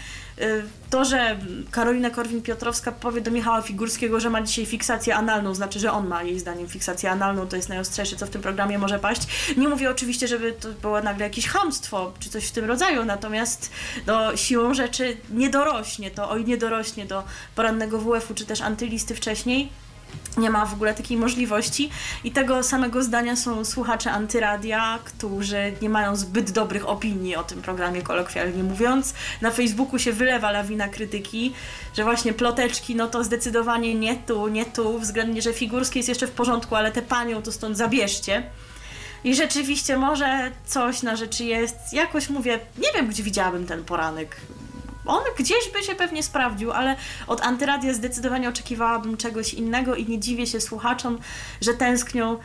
To, że Karolina Korwin-Piotrowska powie do Michała Figurskiego, że ma dzisiaj fiksację analną, znaczy, że on ma jej zdaniem fiksację analną, to jest najostrzejsze, co w tym programie może paść. Nie mówię oczywiście, żeby to było nagle jakieś hamstwo, czy coś w tym rodzaju, natomiast no, siłą rzeczy nie dorośnie to, oj nie dorośnie do porannego WF-u, czy też antylisty wcześniej, nie ma w ogóle takiej możliwości i tego samego zdania są słuchacze antyradia, którzy nie mają zbyt dobrych opinii o tym programie, kolokwialnie mówiąc. Na Facebooku się wylewa lawina krytyki, że właśnie ploteczki, no to zdecydowanie nie tu, nie tu, względnie, że Figurski jest jeszcze w porządku, ale tę panią to stąd zabierzcie. I rzeczywiście może coś na rzeczy jest. Jakoś mówię, nie wiem, gdzie widziałabym ten poranek on gdzieś by się pewnie sprawdził, ale od Antyradia zdecydowanie oczekiwałabym czegoś innego i nie dziwię się słuchaczom, że tęsknią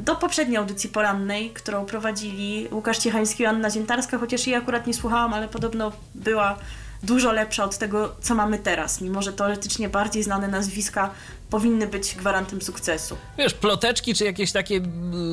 do poprzedniej audycji porannej, którą prowadzili Łukasz Ciechański i Anna Ziętarska, chociaż jej akurat nie słuchałam, ale podobno była dużo lepsza od tego, co mamy teraz, mimo że teoretycznie bardziej znane nazwiska powinny być gwarantem sukcesu. Wiesz, ploteczki czy jakieś takie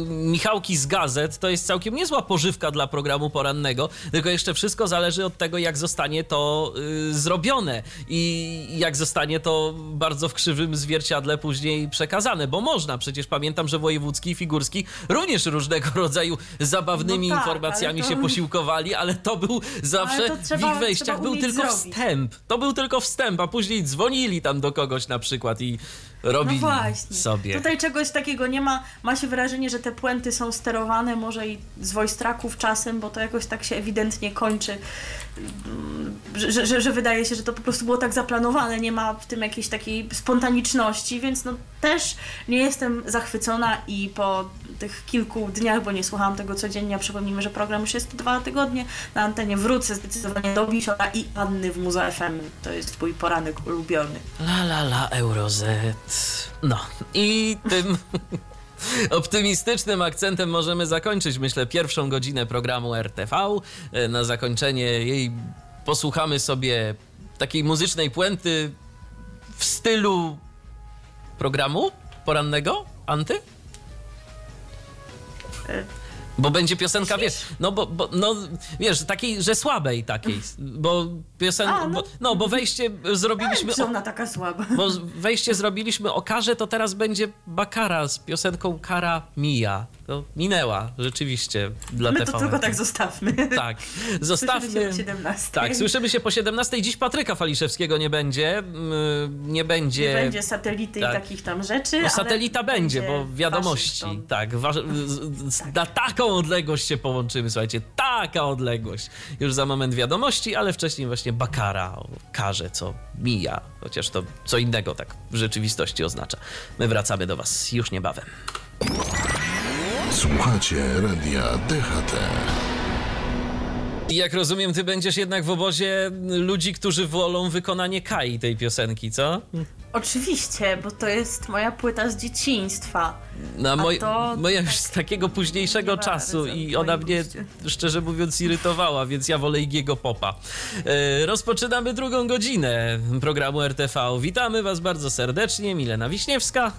Michałki z gazet to jest całkiem niezła pożywka dla programu porannego, tylko jeszcze wszystko zależy od tego, jak zostanie to y, zrobione i jak zostanie to bardzo w krzywym zwierciadle później przekazane, bo można, przecież pamiętam, że Wojewódzki i Figurski również różnego rodzaju zabawnymi no tak, informacjami to... się posiłkowali, ale to był zawsze to trzeba, w ich wejściach był tylko zrobić. wstęp. To był tylko wstęp, a później dzwonili tam do kogoś na przykład i robili no właśnie. sobie. Tutaj czegoś takiego nie ma. Ma się wrażenie, że te puenty są sterowane może i z wojstraków czasem, bo to jakoś tak się ewidentnie kończy, że, że, że wydaje się, że to po prostu było tak zaplanowane, nie ma w tym jakiejś takiej spontaniczności, więc no też nie jestem zachwycona i po tych kilku dniach, bo nie słuchałam tego codziennie, a przypomnijmy, że program już jest dwa tygodnie na antenie, wrócę zdecydowanie do Bisiora i Anny w Muza FM. To jest twój poranek ulubiony. La la la Eurozet. No i tym optymistycznym akcentem możemy zakończyć, myślę, pierwszą godzinę programu RTV. Na zakończenie jej posłuchamy sobie takiej muzycznej puenty w stylu programu porannego Anty? Bo będzie piosenka, wiesz, no bo, bo no, wiesz, takiej, że słabej takiej, bo piosen, A, no. bo, no bo wejście zrobiliśmy, o, ona taka słaba? bo wejście zrobiliśmy o karze, to teraz będzie Bakara z piosenką Kara Mija. To minęła, rzeczywiście, dla My to TVN. tylko tak zostawmy. Tak, zostawmy. Słyszymy się o 17. Tak, słyszymy się po 17. Dziś Patryka Faliszewskiego nie będzie. Nie będzie. Nie będzie satelity tak. i takich tam rzeczy. No, satelita będzie, bo wiadomości. Waszyngton. Tak, z, z, na taką odległość się połączymy, słuchajcie, taka odległość. Już za moment wiadomości, ale wcześniej właśnie Bakara o karze, co mija, chociaż to co innego tak w rzeczywistości oznacza. My wracamy do Was już niebawem. Słuchacie radia DHT. Jak rozumiem, ty będziesz jednak w obozie ludzi, którzy wolą wykonanie Kai tej piosenki, co? Oczywiście, bo to jest moja płyta z dzieciństwa. No, A moj, to moja już tak z takiego późniejszego nie czasu i ona mnie, guście. szczerze mówiąc, irytowała, więc ja wolę Igiego Popa. E, rozpoczynamy drugą godzinę programu RTV. Witamy Was bardzo serdecznie, Milena Wiśniewska.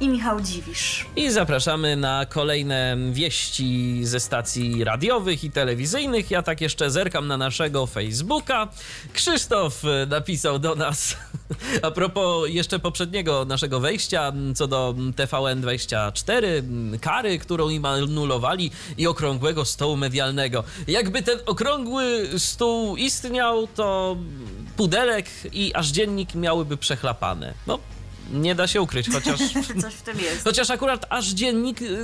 I Michał Dziwisz. I zapraszamy na kolejne wieści ze stacji radiowych i telewizyjnych. Ja tak jeszcze zerkam na naszego Facebooka. Krzysztof e, napisał do nas a propos jeszcze poprzedniego naszego wejścia co do TVN24, kary, którą im anulowali i okrągłego stołu medialnego. Jakby ten okrągły stół istniał, to pudelek i aż dziennik miałyby przechlapane. No, nie da się ukryć, chociaż Coś w tym jest. Chociaż akurat aż dziennik y,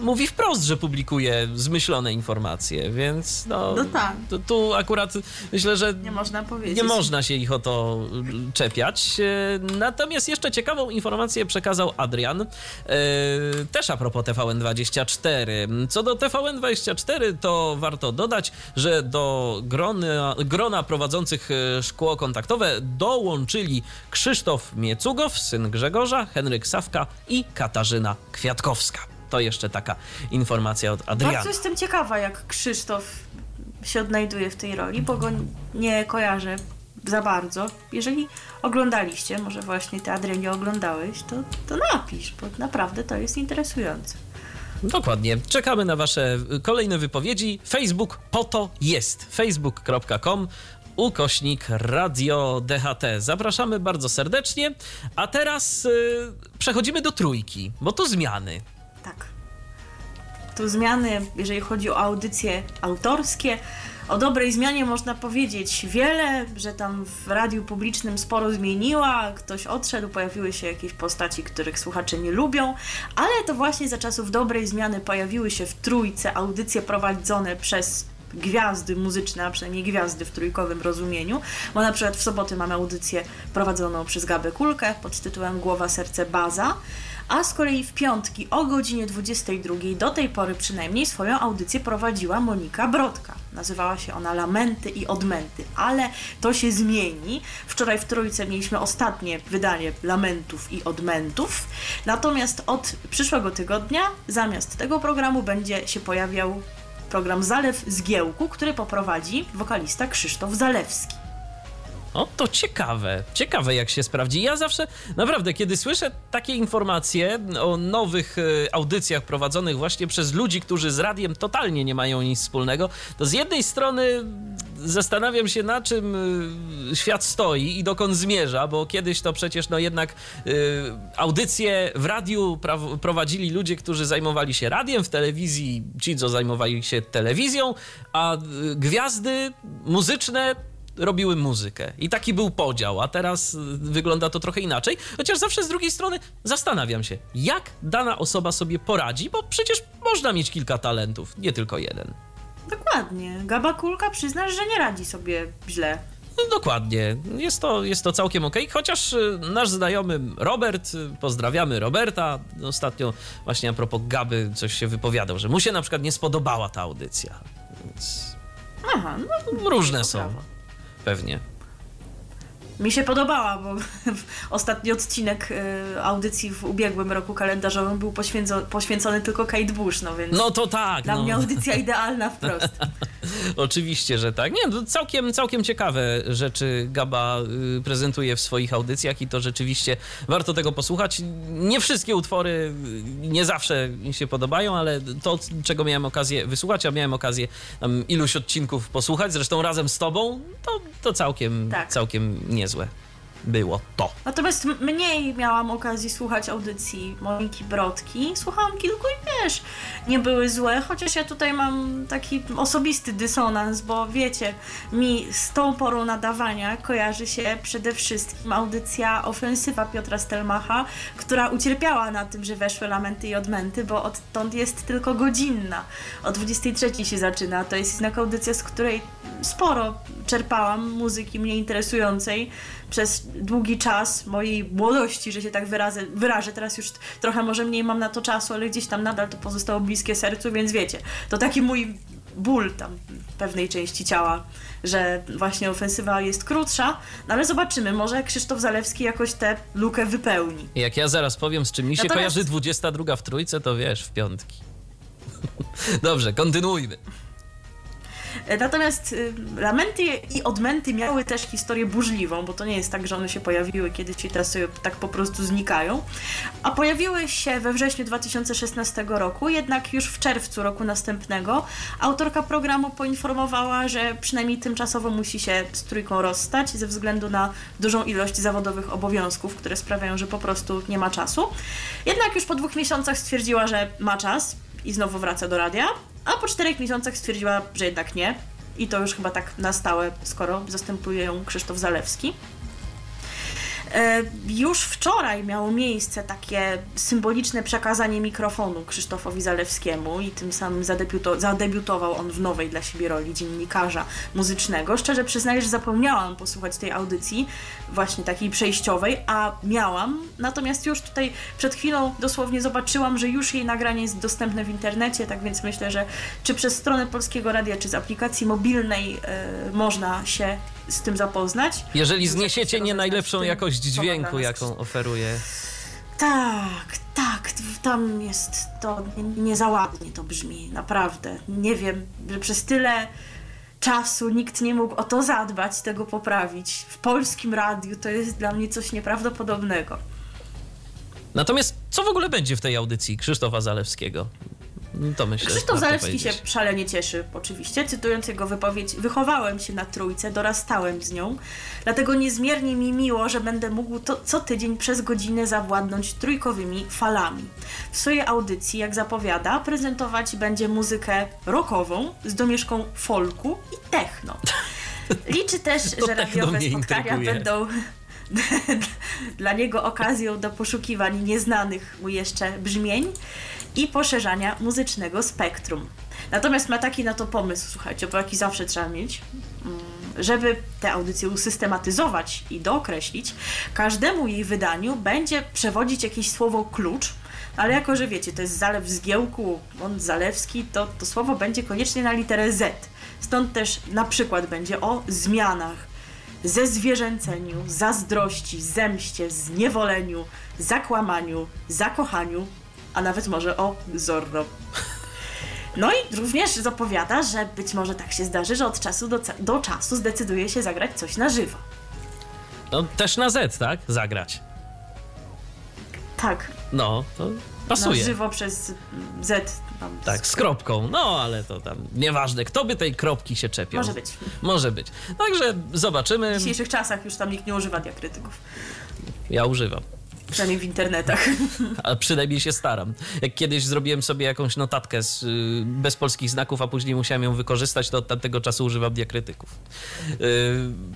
mówi wprost, że publikuje zmyślone informacje, więc no. No tak. Tu, tu akurat myślę, że. Nie można powiedzieć. Nie można się ich o to y, czepiać. Y, Natomiast jeszcze ciekawą informację przekazał Adrian, y, też a propos TVN24. Co do TVN24, to warto dodać, że do grona, grona prowadzących y, szkło kontaktowe dołączyli Krzysztof Miecugow, syn Grzegorza, Henryk Sawka i Katarzyna Kwiatkowska. To jeszcze taka informacja od Adriana. Bardzo jestem ciekawa, jak Krzysztof się odnajduje w tej roli, bo go nie kojarzę za bardzo. Jeżeli oglądaliście, może właśnie ty Adrianie oglądałeś, to, to napisz, bo naprawdę to jest interesujące. Dokładnie. Czekamy na Wasze kolejne wypowiedzi. Facebook po to jest. facebook.com ukośnik Radio DHT. Zapraszamy bardzo serdecznie. A teraz y, przechodzimy do trójki, bo tu zmiany. Tak. Tu zmiany, jeżeli chodzi o audycje autorskie. O dobrej zmianie można powiedzieć wiele, że tam w radiu publicznym sporo zmieniła, ktoś odszedł, pojawiły się jakieś postaci, których słuchacze nie lubią, ale to właśnie za czasów dobrej zmiany pojawiły się w trójce audycje prowadzone przez gwiazdy muzyczne, a przynajmniej gwiazdy w trójkowym rozumieniu, bo na przykład w soboty mamy audycję prowadzoną przez Gabę Kulkę pod tytułem Głowa, Serce, Baza, a z kolei w piątki o godzinie 22 do tej pory przynajmniej swoją audycję prowadziła Monika Brodka. Nazywała się ona Lamenty i Odmęty, ale to się zmieni. Wczoraj w Trójce mieliśmy ostatnie wydanie Lamentów i Odmętów, natomiast od przyszłego tygodnia zamiast tego programu będzie się pojawiał program Zalew z Giełku, który poprowadzi wokalista Krzysztof Zalewski. O, to ciekawe. Ciekawe, jak się sprawdzi. Ja zawsze, naprawdę, kiedy słyszę takie informacje o nowych e, audycjach prowadzonych właśnie przez ludzi, którzy z radiem totalnie nie mają nic wspólnego, to z jednej strony zastanawiam się, na czym e, świat stoi i dokąd zmierza, bo kiedyś to przecież, no jednak e, audycje w radiu prowadzili ludzie, którzy zajmowali się radiem, w telewizji ci, co zajmowali się telewizją, a gwiazdy muzyczne robiły muzykę. I taki był podział, a teraz y, wygląda to trochę inaczej. Chociaż zawsze z drugiej strony zastanawiam się, jak dana osoba sobie poradzi, bo przecież można mieć kilka talentów, nie tylko jeden. Dokładnie. Gaba Kulka przyznasz, że nie radzi sobie źle. No, dokładnie, jest to, jest to całkiem okej, chociaż y, nasz znajomy Robert, y, pozdrawiamy Roberta, ostatnio właśnie a propos Gaby coś się wypowiadał, że mu się na przykład nie spodobała ta audycja. Więc Aha, no różne są, prawo. Pewnie. Mi się podobała, bo ostatni odcinek y, audycji w ubiegłym roku kalendarzowym był poświęco, poświęcony tylko Kate Bush, no więc No to tak, dla no. mnie audycja idealna wprost. Oczywiście, że tak. Nie, to całkiem, całkiem ciekawe rzeczy Gaba y, prezentuje w swoich audycjach i to rzeczywiście warto tego posłuchać. Nie wszystkie utwory y, nie zawsze mi się podobają, ale to, czego miałem okazję wysłuchać, a miałem okazję iluś odcinków posłuchać, zresztą razem z tobą, to, to całkiem, Tak. całkiem niezłe było to. Natomiast mniej miałam okazji słuchać audycji Moniki Brodki. Słuchałam kilku i wiesz, nie były złe, chociaż ja tutaj mam taki osobisty dysonans, bo wiecie, mi z tą porą nadawania kojarzy się przede wszystkim audycja Ofensywa Piotra Stelmacha, która ucierpiała na tym, że weszły lamenty i odmęty, bo odtąd jest tylko godzinna. O 23 się zaczyna. To jest jednak audycja, z której sporo czerpałam muzyki mnie interesującej przez długi czas mojej młodości, że się tak wyrazę, wyrażę. Teraz już trochę może mniej mam na to czasu, ale gdzieś tam nadal to pozostało bliskie sercu, więc wiecie, to taki mój ból tam pewnej części ciała, że właśnie ofensywa jest krótsza, no ale zobaczymy, może Krzysztof Zalewski jakoś tę lukę wypełni. Jak ja zaraz powiem, z czym mi się Natomiast- kojarzy 22 w trójce, to wiesz, w piątki. Dobrze, kontynuujmy. E, Natomiast y, lamenty i odmęty miały też historię burzliwą, bo to nie jest tak, że one się pojawiły kiedyś i teraz sobie tak po prostu znikają, a pojawiły się we wrześniu 2016 roku, jednak już w czerwcu roku następnego autorka programu poinformowała, że przynajmniej tymczasowo musi się z trójką rozstać ze względu na dużą ilość zawodowych obowiązków, które sprawiają, że po prostu nie ma czasu. Jednak już po dwóch miesiącach stwierdziła, że ma czas i znowu wraca do radia, a po czterech miesiącach stwierdziła, że jednak nie. I to już chyba tak na stałe, skoro zastępuje ją Krzysztof Zalewski. E, Już wczoraj miało miejsce takie symboliczne przekazanie mikrofonu Krzysztofowi Zalewskiemu i tym samym zadebiuto- zadebiutował on w nowej dla siebie roli dziennikarza muzycznego. Szczerze przyznaję, że zapomniałam posłuchać tej audycji, właśnie takiej przejściowej, a miałam. Natomiast już tutaj przed chwilą dosłownie zobaczyłam, że już jej nagranie jest dostępne w internecie, tak więc myślę, że czy przez stronę Polskiego Radia, czy z aplikacji mobilnej e, można się z tym zapoznać. Jeżeli zniesiecie nie najlepszą jakość dźwięku, jaką oferuje. tak, tak, tam jest to nie, nie to brzmi, naprawdę. Nie wiem, że przez tyle czasu nikt nie mógł o to zadbać, tego poprawić. W polskim radiu to jest dla mnie coś nieprawdopodobnego. Natomiast co w ogóle będzie w tej audycji Krzysztofa Zalewskiego? No To myślę. Krzysztof Zalewski się szalenie cieszy, oczywiście. Cytując jego wypowiedź, wychowałem się na trójce, dorastałem z nią, dlatego niezmiernie mi miło, że będę mógł to, co tydzień przez godzinę zawładnąć trójkowymi falami. W swojej audycji, jak zapowiada, prezentować będzie muzykę rockową z domieszką folku i techno. Liczy też, To że radiowe spotkania intryguje. będą dla niego okazją do poszukiwań nieznanych mu jeszcze brzmień i poszerzania muzycznego spektrum. Natomiast ma taki na to pomysł, słuchajcie, bo jaki zawsze trzeba mieć, mm, żeby te audycje usystematyzować i dookreślić, każdemu jej wydaniu będzie przewodzić jakieś słowo klucz, ale jako, że wiecie, to jest zalew zgiełku, on zalewski, to to słowo będzie koniecznie na literę Z. Stąd też na przykład będzie o zmianach, zezwierzęceniu, zazdrości, zemście, zniewoleniu, zakłamaniu, zakochaniu, a nawet może o Zorro. No i również zapowiada, że być może tak się zdarzy, że od czasu do, do czasu zdecyduje się zagrać coś na żywo. No też na Z, tak? Zagrać. Tak, No, to na pasuje. żywo przez Z. Tam Tak, z kropką. No, ale to tam nieważne, kto by tej kropki się czepiał. Może być. Może być. Także zobaczymy. W dzisiejszych czasach już tam nikt nie używa diakrytyków. Ja używam. Przynajmniej w internetach. A przynajmniej się staram. Jak kiedyś zrobiłem sobie jakąś notatkę z, y, bez polskich znaków, a później musiałem ją wykorzystać, to od tamtego czasu używam diakrytyków. Y,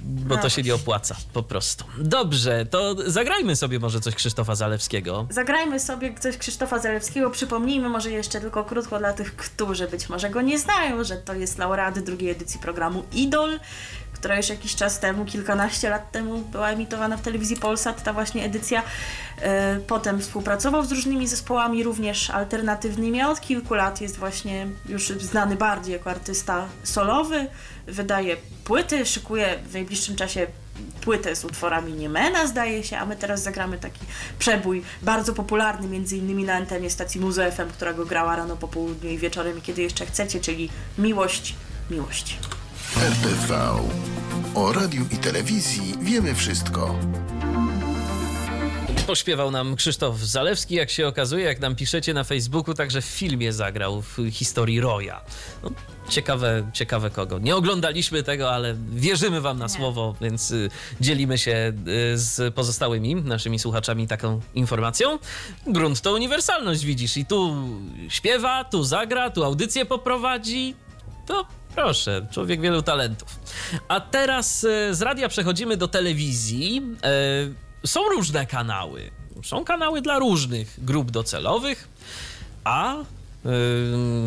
bo to się nie opłaca, po prostu. Dobrze, to zagrajmy sobie może coś Krzysztofa Zalewskiego. Zagrajmy sobie coś Krzysztofa Zalewskiego. Przypomnijmy może jeszcze tylko krótko dla tych, którzy być może go nie znają, że to jest laureat drugiej edycji programu Idol, która już jakiś czas temu, kilkanaście lat temu była emitowana w telewizji Polsat, ta właśnie edycja. E, Potem współpracował z różnymi zespołami, również alternatywnymi, a od kilku lat jest właśnie już znany bardziej jako artysta solowy. Wydaje płyty, szykuje w najbliższym czasie płytę z utworami Niemena, zdaje się, a my teraz zagramy taki przebój, bardzo popularny między innymi na antenie stacji Muzo FM, która go grała rano po południu i wieczorem, kiedy jeszcze chcecie, czyli Miłość miłość. RTV. O radiu i telewizji wiemy wszystko. Pośpiewał nam Krzysztof Zalewski, jak się okazuje, jak nam piszecie na Facebooku, także w filmie zagrał w historii Roya. No, ciekawe, ciekawe kogo. Nie oglądaliśmy tego, ale wierzymy wam na Nie. słowo, więc y, dzielimy się y, z pozostałymi naszymi słuchaczami taką informacją. Grunt to uniwersalność, widzisz, i tu śpiewa, tu zagra, tu audycję poprowadzi. To proszę, człowiek wielu talentów. A teraz e, z radia przechodzimy do telewizji. E, Są różne kanały. Są kanały dla różnych grup docelowych, a e,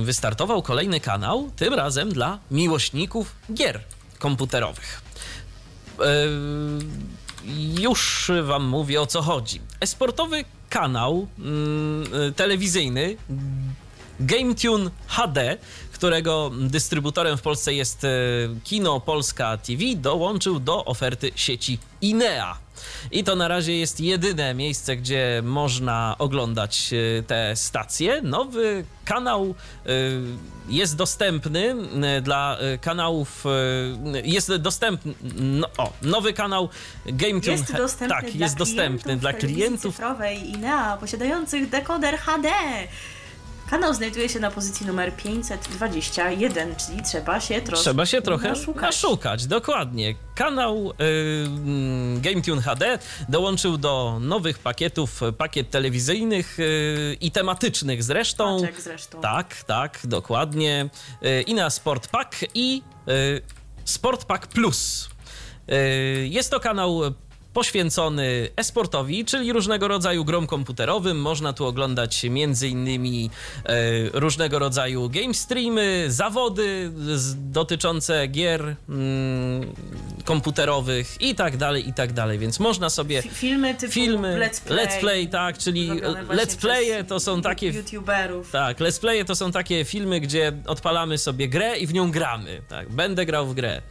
wystartował kolejny kanał, tym razem dla miłośników gier komputerowych. Już wam mówię o co chodzi. Esportowy kanał mm, telewizyjny GameTune HD, którego dystrybutorem w Polsce jest e, Kino Polska TV, dołączył do oferty sieci Inea. I to na razie jest jedyne miejsce, gdzie można oglądać e, te stacje. Nowy kanał e, jest dostępny dla kanałów. Jest dostępny. No, o, nowy kanał GameTune Jest dostępny tak, dla jest dostępny dla telewizji klientów cyfrowej INEA posiadających dekoder HD. Kanał znajduje się na pozycji numer 521, czyli trzeba się troszkę Trzeba się trochę naszukać. naszukać. dokładnie. Kanał y, mm, GameTune HD dołączył do nowych pakietów, pakiet telewizyjnych y, i tematycznych zresztą. Paczek zresztą. Tak, tak, dokładnie. Y, I na Sport Pack i y, Sport Pack Plus. Jest to kanał poświęcony e-sportowi, czyli różnego rodzaju grom komputerowym. Można tu oglądać m.in. E, różnego rodzaju game streamy, zawody dotyczące gier mm, komputerowych i tak dalej, i tak dalej. Więc można sobie Fi- Filmy typu filmy, let's play. tak, czyli robione właśnie let's playe przez to są takie youtuberów. tak, let's playe to są takie filmy, gdzie odpalamy sobie grę i w nią gramy. Tak, będę grał w grę.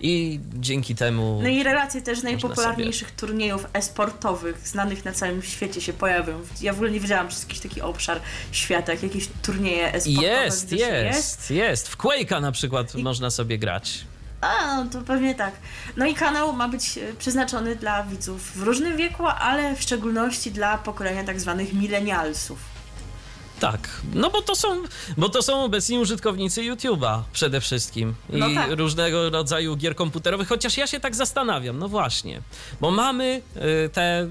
I dzięki temu. No i relacje też najpopularniejszych turniejów e-sportowych znanych na całym świecie się pojawią. Ja w ogóle nie wiedziałam, że jest jakiś taki obszar świata, jak jakieś turnieje e-sportowe. Jest, się jest, jest. W Quake'a na przykład można sobie grać. A, to pewnie tak. No i kanał ma być e, przeznaczony dla widzów w różnym wieku, ale w szczególności dla pokolenia tak zwanych milenialsów. Tak, no bo to są, bo to są obecni użytkownicy YouTube'a przede wszystkim i No tak. różnego rodzaju gier komputerowych, chociaż ja się tak zastanawiam, no właśnie, bo mamy y, te, y,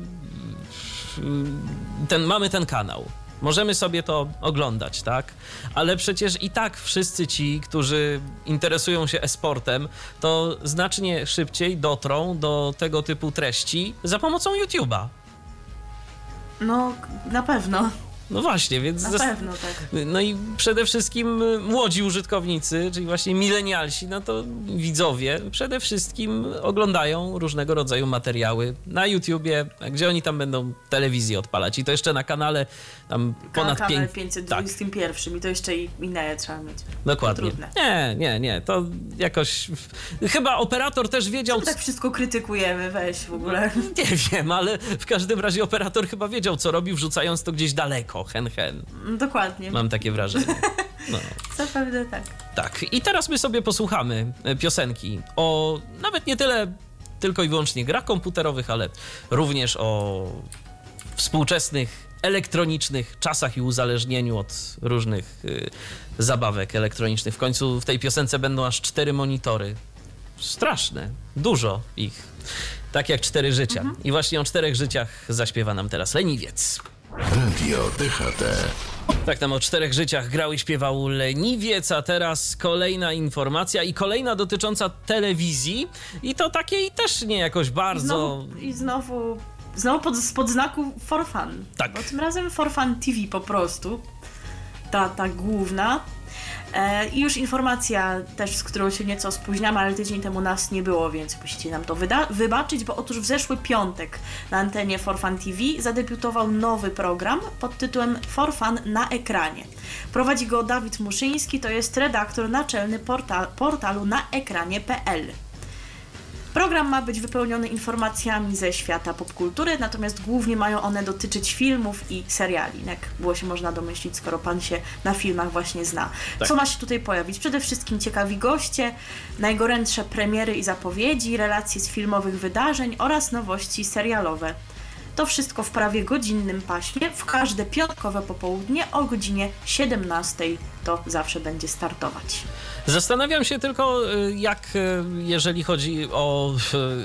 ten, mamy ten kanał. Możemy sobie to oglądać, tak? Ale przecież i tak wszyscy ci, którzy interesują się e-sportem, to znacznie szybciej dotrą do tego typu treści za pomocą YouTube'a. No, na pewno, No właśnie, więc na pewno tak. no i przede wszystkim y, młodzi użytkownicy, czyli właśnie milenialsi, no to widzowie przede wszystkim oglądają różnego rodzaju materiały na YouTubie, gdzie oni tam będą telewizję odpalać i to jeszcze na kanale tam ponad Kanał pięć... 521 i to jeszcze i inne trzeba mieć. Dokładnie. Nie, nie, nie, to jakoś... Chyba operator też wiedział... My tak wszystko krytykujemy, weź w ogóle. Nie wiem, ale w każdym razie operator chyba wiedział, co robi, wrzucając to gdzieś daleko, hen, hen. Dokładnie. Mam takie wrażenie. No. Zapewne tak. Tak, i teraz my sobie posłuchamy e, piosenki o nawet nie tyle tylko i wyłącznie grach komputerowych, ale również o współczesnych elektronicznych czasach i uzależnieniu od różnych y, zabawek elektronicznych. W końcu w tej piosence będą aż cztery monitory. Straszne, dużo ich. Tak jak cztery życia. I właśnie o czterech życiach zaśpiewa nam teraz Leniwiec. Radio DHT. Tak tam o czterech życiach grał i śpiewał Leniwiec, a teraz kolejna informacja i kolejna dotycząca telewizji i to takiej też nie jakoś bardzo... Znowu, I znowu, znowu pod, spod znaku For Fun. Tak. Bo tym razem For Fun TV po prostu. Ta, ta główna. E, I już informacja też, z którą się nieco spóźniamy, ale tydzień temu nas nie było, więc musicie nam to wybaczyć, bo otóż w zeszły piątek na antenie For Fun TV zadebiutował nowy program pod tytułem For Fun na ekranie. Prowadzi go Dawid Muszyński, to jest redaktor naczelny porta- portalu naekranie.pl. Program ma być wypełniony informacjami ze świata popkultury, natomiast głównie mają one dotyczyć filmów i seriali, jak było się można domyślić, skoro pan się na filmach właśnie zna. Tak. Co ma się tutaj pojawić? Przede wszystkim ciekawi goście, najgorętsze premiery i zapowiedzi, relacje z filmowych wydarzeń oraz nowości serialowe. To wszystko w prawie godzinnym paśmie, w każde piątkowe popołudnie o godzinie 17 to zawsze będzie startować. Zastanawiam się tylko, y, jak y, jeżeli chodzi o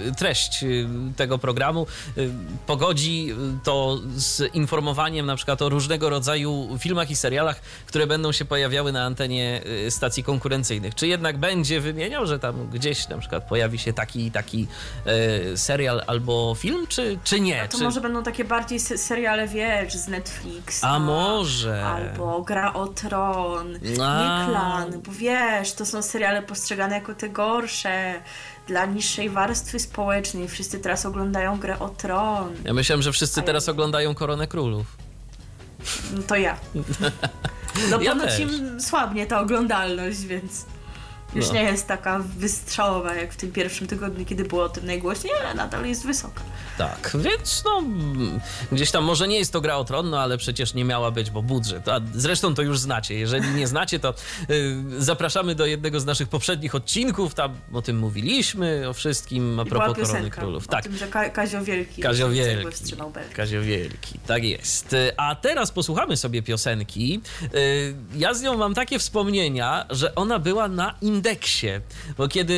y, treść tego programu, pogodzi to z informowaniem na przykład o różnego rodzaju filmach i serialach, które będą się pojawiały na antenie stacji konkurencyjnych. Czy jednak będzie wymieniał, że tam gdzieś na przykład pojawi się taki i taki serial albo film, czy, czy nie? To czy... może będą takie bardziej se- seriale, wiesz, z Netflixa. A może? Albo Gra o Tron, A. nie Klan, bo wiesz, to są seriale postrzegane jako te gorsze dla niższej warstwy społecznej. Wszyscy teraz oglądają Grę o Tron. Ja myślałem, że wszyscy ja teraz oglądają Koronę Królów. No to ja. No Ja ponoć też. im słabnie ta oglądalność, więc już No. nie jest taka wystrzałowa jak w tym pierwszym tygodniu, kiedy było o tym najgłośniej, ale nadal jest wysoka. Tak, więc no gdzieś tam może nie jest to gra o tron, no ale przecież nie miała być, bo budżet. A zresztą to już znacie. Jeżeli nie znacie, to y, zapraszamy do jednego z naszych poprzednich odcinków. Tam o tym mówiliśmy, o wszystkim a propos Korony Królów. o Tak. tym, że Ka- Kazio Wielki Kazio Wielki. Kazio Wielki, tak jest. A teraz posłuchamy sobie piosenki. Y, Ja z nią mam takie wspomnienia, że ona była na indeksie, bo kiedy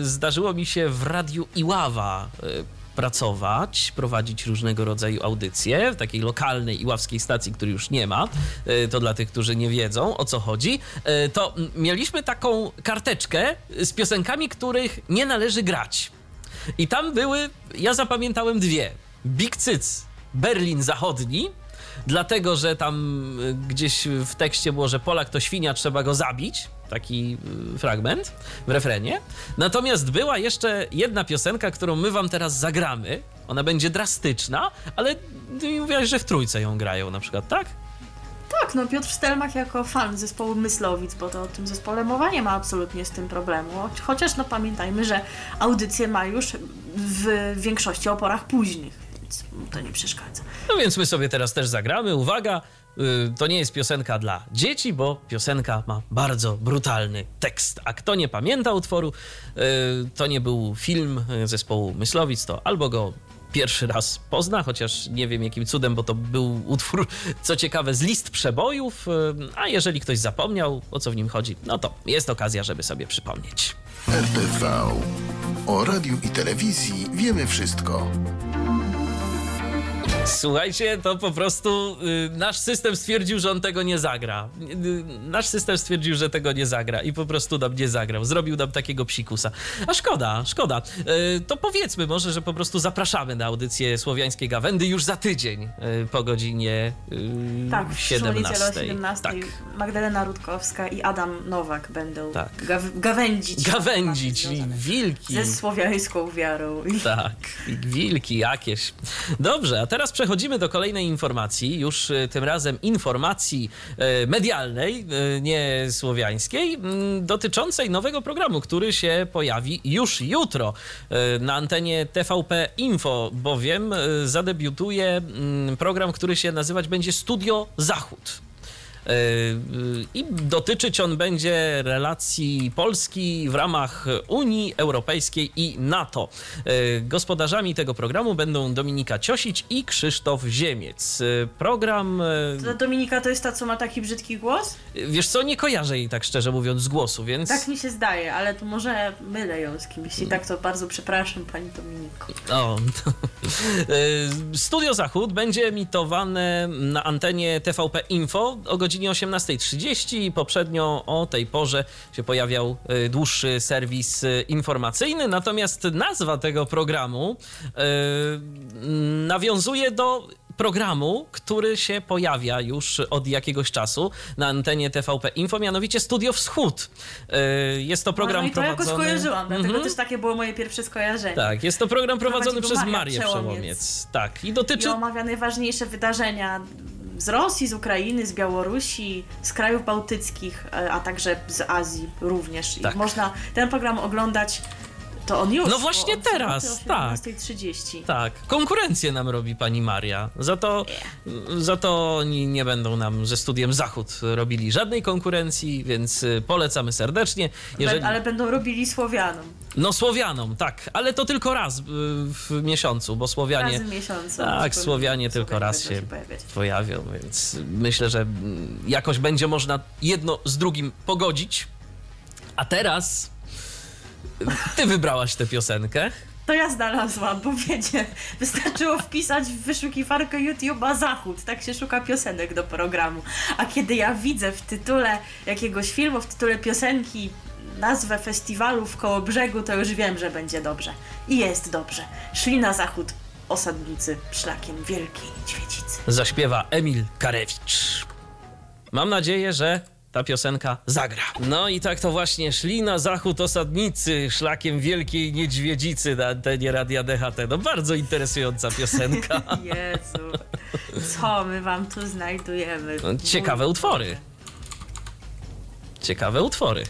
y, zdarzyło mi się w Radiu Iława y, pracować, prowadzić różnego rodzaju audycje w takiej lokalnej iławskiej stacji, której już nie ma, y, to dla tych, którzy nie wiedzą o co chodzi, to mieliśmy taką karteczkę z piosenkami, których nie należy grać. I tam były, ja zapamiętałem dwie. Big Cyc, Berlin Zachodni, dlatego że tam y, gdzieś w tekście było, że Polak to świnia, trzeba go zabić. Taki y, fragment w refrenie. Natomiast była jeszcze jedna piosenka, którą my wam teraz zagramy. Ona będzie drastyczna, ale ty mi mówiłaś, że w trójce ją grają na przykład, tak? Tak, no Piotr Stelmach jako fan zespołu Myslowic, bo to o tym zespole mowa nie ma absolutnie z tym problemu. Chociaż no pamiętajmy, że audycje ma już w większości o porach późnych, więc mu to nie przeszkadza. No więc my sobie teraz też zagramy. Uwaga, y, to nie jest piosenka dla dzieci, bo piosenka ma bardzo brutalny tekst. A kto nie pamięta utworu, y, to nie był film zespołu Myslowic, to albo go pierwszy raz pozna, chociaż nie wiem jakim cudem, bo to był utwór, co ciekawe, z list przebojów, y, a jeżeli ktoś zapomniał, o co w nim chodzi, no to jest okazja, żeby sobie przypomnieć. RTV. O radiu i telewizji wiemy wszystko. Słuchajcie, to po prostu y, nasz system stwierdził, że on tego nie zagra. Y, nasz system stwierdził, że tego nie zagra i po prostu nam nie zagrał. Zrobił nam takiego psikusa. A szkoda, szkoda. Y, to powiedzmy może, że po prostu zapraszamy na audycję Słowiańskiej Gawędy już za tydzień y, po godzinie y, Tak, w przyszłą niedzielę 17. o 17 Tak. Magdalena Rutkowska i Adam Nowak będą Tak. gaw- gawędzić. Gawędzić, związane wilki. Ze słowiańską wiarą. I Tak, i wilki jakieś. Dobrze, a teraz przechodzimy do kolejnej informacji, już y, tym razem informacji y, medialnej, y, nie słowiańskiej, dotyczącej nowego programu, który się pojawi już jutro na antenie TVP Info, bowiem zadebiutuje program, który się nazywać będzie Studio Zachód. Yy, I dotyczyć on będzie relacji Polski w ramach Unii Europejskiej i NATO. Yy, Gospodarzami tego programu będą Dominika Ciosić i Krzysztof Ziemiec. Yy, Program, Dominika to jest ta, co ma taki brzydki głos? wiesz co, nie kojarzę jej tak szczerze mówiąc z głosu, więc... Tak mi się zdaje, ale to może mylę ją z kimś. I tak to bardzo przepraszam, pani Dominiko. O, to. Y, Studio Zachód będzie emitowane na antenie TVP Info o godzinie 18.30. Poprzednio o tej porze się pojawiał y, dłuższy serwis y, informacyjny, natomiast nazwa tego programu y, nawiązuje do programu, który się pojawia już od jakiegoś czasu na antenie TVP Info, mianowicie Studio Wschód. Jest to program no i to jakoś prowadzony... skojarzyłam, dlatego Mhm. też takie było moje pierwsze skojarzenie. Tak, jest to program prowadzony Prowadzi przez Marię Przełomiec. Przełomiec. Tak, i I dotyczy. omawia najważniejsze wydarzenia z Rosji, z Ukrainy, z Białorusi, z krajów bałtyckich, e, a także z Azji również. I Tak. można ten program oglądać To on już. No właśnie od teraz, tak. 18.30. Tak, konkurencję nam robi pani Maria. Za to, za to oni nie będą nam ze studiem Zachód robili żadnej konkurencji, więc y, polecamy serdecznie. Jeżeli... Ale będą robili Słowianom. No Słowianom, tak, ale to tylko raz y, w miesiącu, bo Słowianie. Razy w miesiącu. Tak, Słowianie tylko Słowianie raz się pojawiać. pojawią, więc myślę, że jakoś będzie można jedno z drugim pogodzić. A teraz ty wybrałaś tę piosenkę. To ja znalazłam, bo wiecie, wystarczyło wpisać w wyszukiwarkę YouTube'a Zachód, tak się szuka piosenek do programu. A kiedy ja widzę w tytule jakiegoś filmu, w tytule piosenki nazwę festiwalu w Kołobrzegu, to już wiem, że będzie dobrze. I jest dobrze. Szli na zachód osadnicy szlakiem Wielkiej Niedźwiedzicy. zaśpiewa Emil Karewicz. Mam nadzieję, że ta piosenka zagra. No i tak to właśnie szli na zachód osadnicy szlakiem Wielkiej Niedźwiedzicy na antenie Radia DHT. No bardzo interesująca piosenka. Jezu, co my wam tu znajdujemy? No, ciekawe utwory. Ciekawe utwory.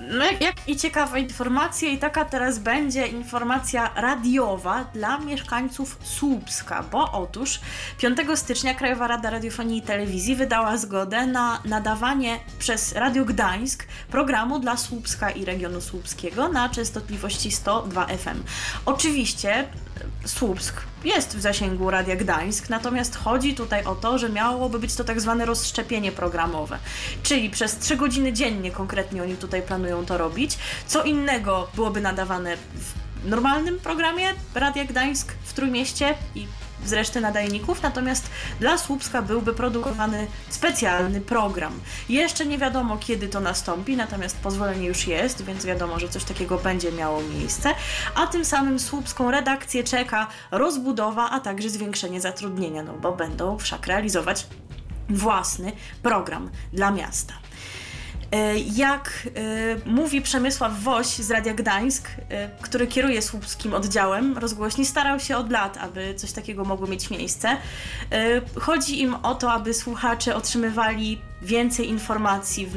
No jak, jak i ciekawa informacja, i taka teraz będzie informacja radiowa dla mieszkańców Słupska, bo otóż 5 stycznia Krajowa Rada Radiofonii i Telewizji wydała zgodę na nadawanie przez Radio Gdańsk programu dla Słupska i regionu słupskiego na częstotliwości 102 FM. Oczywiście Słupsk jest w zasięgu Radia Gdańsk, natomiast chodzi tutaj o to, że miałoby być to tak zwane rozszczepienie programowe, czyli przez 3 godziny dziennie konkretnie oni tutaj planują to robić. Co innego byłoby nadawane w normalnym programie Radia Gdańsk w Trójmieście i z reszty nadajników, natomiast dla Słupska byłby produkowany specjalny program. Jeszcze nie wiadomo, kiedy to nastąpi, natomiast pozwolenie już jest, więc wiadomo, że coś takiego będzie miało miejsce, a tym samym słupską redakcję czeka rozbudowa, a także zwiększenie zatrudnienia, no bo będą wszak realizować własny program dla miasta. E, Jak e, mówi Przemysław Woś z Radia Gdańsk, e, który kieruje słupskim oddziałem rozgłośni, starał się od lat, aby coś takiego mogło mieć miejsce. Chodzi im o to, aby słuchacze otrzymywali więcej informacji w,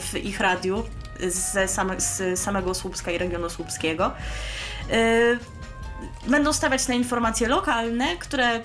w ich radiu ze same, z samego Słupska i regionu słupskiego. Będą stawiać na informacje lokalne, które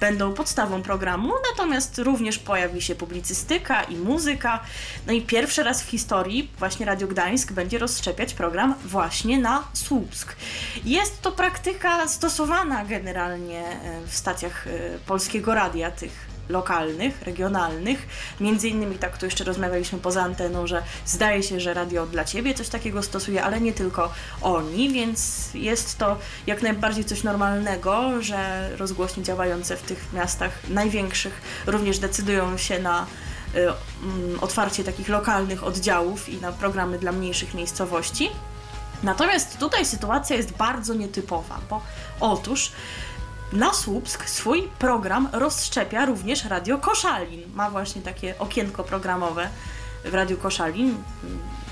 będą podstawą programu, natomiast również pojawi się publicystyka i muzyka. No i pierwszy raz w historii właśnie Radio Gdańsk będzie rozszczepiać program właśnie na Słupsk. Jest to praktyka stosowana generalnie e, w stacjach e, Polskiego Radia, tych lokalnych, regionalnych. Między innymi, tak tu jeszcze rozmawialiśmy poza anteną, że zdaje się, że radio dla ciebie coś takiego stosuje, ale nie tylko oni, więc jest to jak najbardziej coś normalnego, że rozgłośnie działające w tych miastach największych również decydują się na y, mm, otwarcie takich lokalnych oddziałów i na programy dla mniejszych miejscowości. Natomiast tutaj sytuacja jest bardzo nietypowa, bo otóż na Słupsk swój program rozszczepia również Radio Koszalin. Ma właśnie takie okienko programowe w Radiu Koszalin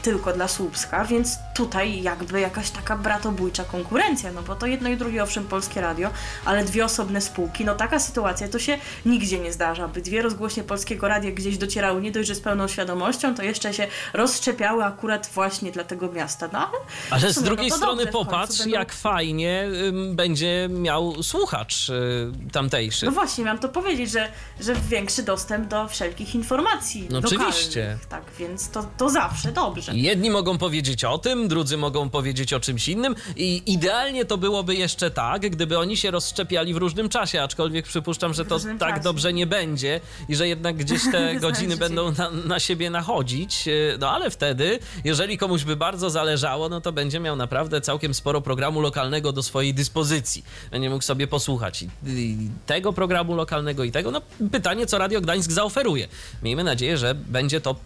tylko dla Słupska, więc tutaj jakby jakaś taka bratobójcza konkurencja, no bo to jedno i drugie owszem polskie radio, ale dwie osobne spółki, no taka sytuacja to się nigdzie nie zdarza, by dwie rozgłośnie polskiego radia gdzieś docierały nie dość, że z pełną świadomością, to jeszcze się rozszczepiały akurat właśnie dla tego miasta, no ale Ale z sumie, drugiej no strony popatrz, będą- jak fajnie ym, będzie miał słuchacz y, tamtejszy. No właśnie, miałam to powiedzieć, że, że większy dostęp do wszelkich informacji. No oczywiście. Tak, więc to, to zawsze dobrze. Jedni mogą powiedzieć o tym, drudzy mogą powiedzieć o czymś innym i idealnie to byłoby jeszcze tak, gdyby oni się rozszczepiali w różnym czasie, aczkolwiek przypuszczam, że to tak czasie. dobrze nie będzie i że jednak gdzieś te Znaczy godziny będą na, na siebie nachodzić, Yy, no ale wtedy, jeżeli komuś by bardzo zależało, no to będzie miał naprawdę całkiem sporo programu lokalnego do swojej dyspozycji. Będzie mógł sobie posłuchać i, i tego programu lokalnego i tego, no pytanie, co Radio Gdańsk zaoferuje. Miejmy nadzieję, że będzie to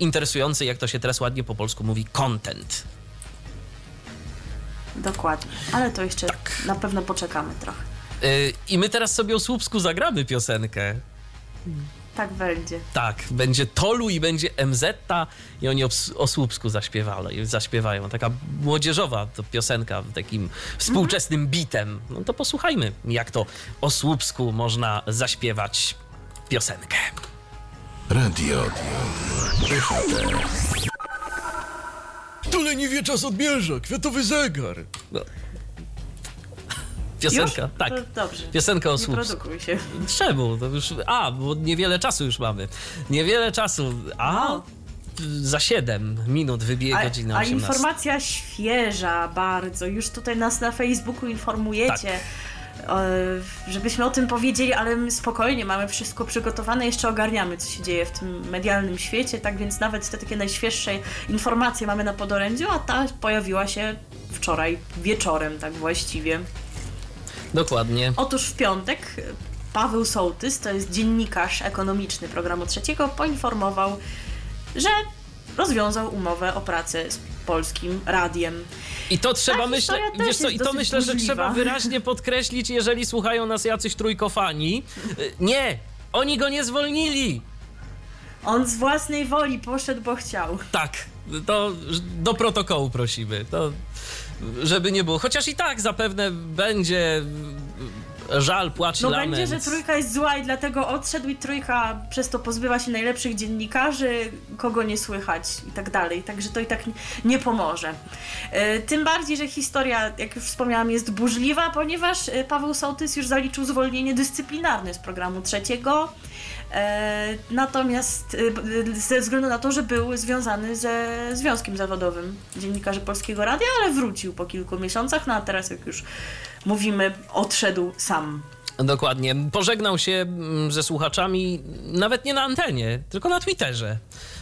interesujący, jak to się teraz ładnie po polsku mówi, content. Dokładnie. Ale to jeszcze Tak. na pewno poczekamy trochę. Y, I my teraz sobie o Słupsku zagramy piosenkę. Tak będzie. Tak, będzie Tolu i będzie MZ i oni o, o Słupsku zaśpiewali, zaśpiewają. Taka młodzieżowa to piosenka takim współczesnym bitem. No to posłuchajmy, jak to o Słupsku można zaśpiewać piosenkę. Radio DHT. Tu Ale nie wie czas odmierza, kwiatowy zegar. No. Piosenka, Już? tak. To dobrze. Piosenka o Nie słupsku. produkuj się. Czemu? To już, a, bo niewiele czasu już mamy. Niewiele czasu. A No. za 7 minut wybije A, godzina a 18. informacja świeża bardzo. Już tutaj nas na Facebooku informujecie. Tak. Żebyśmy o tym powiedzieli, ale my spokojnie, mamy wszystko przygotowane, jeszcze ogarniamy, co się dzieje w tym medialnym świecie, tak więc nawet te takie najświeższe informacje mamy na podorędziu, a ta pojawiła się wczoraj wieczorem, tak właściwie. Dokładnie. Otóż w piątek Paweł Sołtys, to jest dziennikarz ekonomiczny programu trzeciego, poinformował, że rozwiązał umowę o pracę z polskim radiem. I to trzeba też wiesz co, i to myślę, że trzeba wyraźnie podkreślić, jeżeli słuchają nas jacyś trójkofani. Nie, oni go nie zwolnili. On z własnej woli poszedł, bo chciał. Tak, to do protokołu prosimy. To, żeby nie było. Chociaż i tak zapewne będzie żal, płacz No lament. będzie, że trójka jest zła i dlatego odszedł i trójka przez to pozbywa się najlepszych dziennikarzy, kogo nie słychać i tak dalej. Także to i tak nie- pomoże. E, Tym bardziej, że historia, jak już wspomniałam, jest burzliwa, ponieważ e, Paweł Sołtys już zaliczył zwolnienie dyscyplinarne z programu trzeciego. E, natomiast ze względu na to, że był związany ze Związkiem Zawodowym Dziennikarzy Polskiego Radia, ale wrócił po kilku miesiącach, no a teraz jak już mówimy, odszedł sam. Dokładnie. Pożegnał się mm, ze słuchaczami nawet nie na antenie, tylko na Twitterze.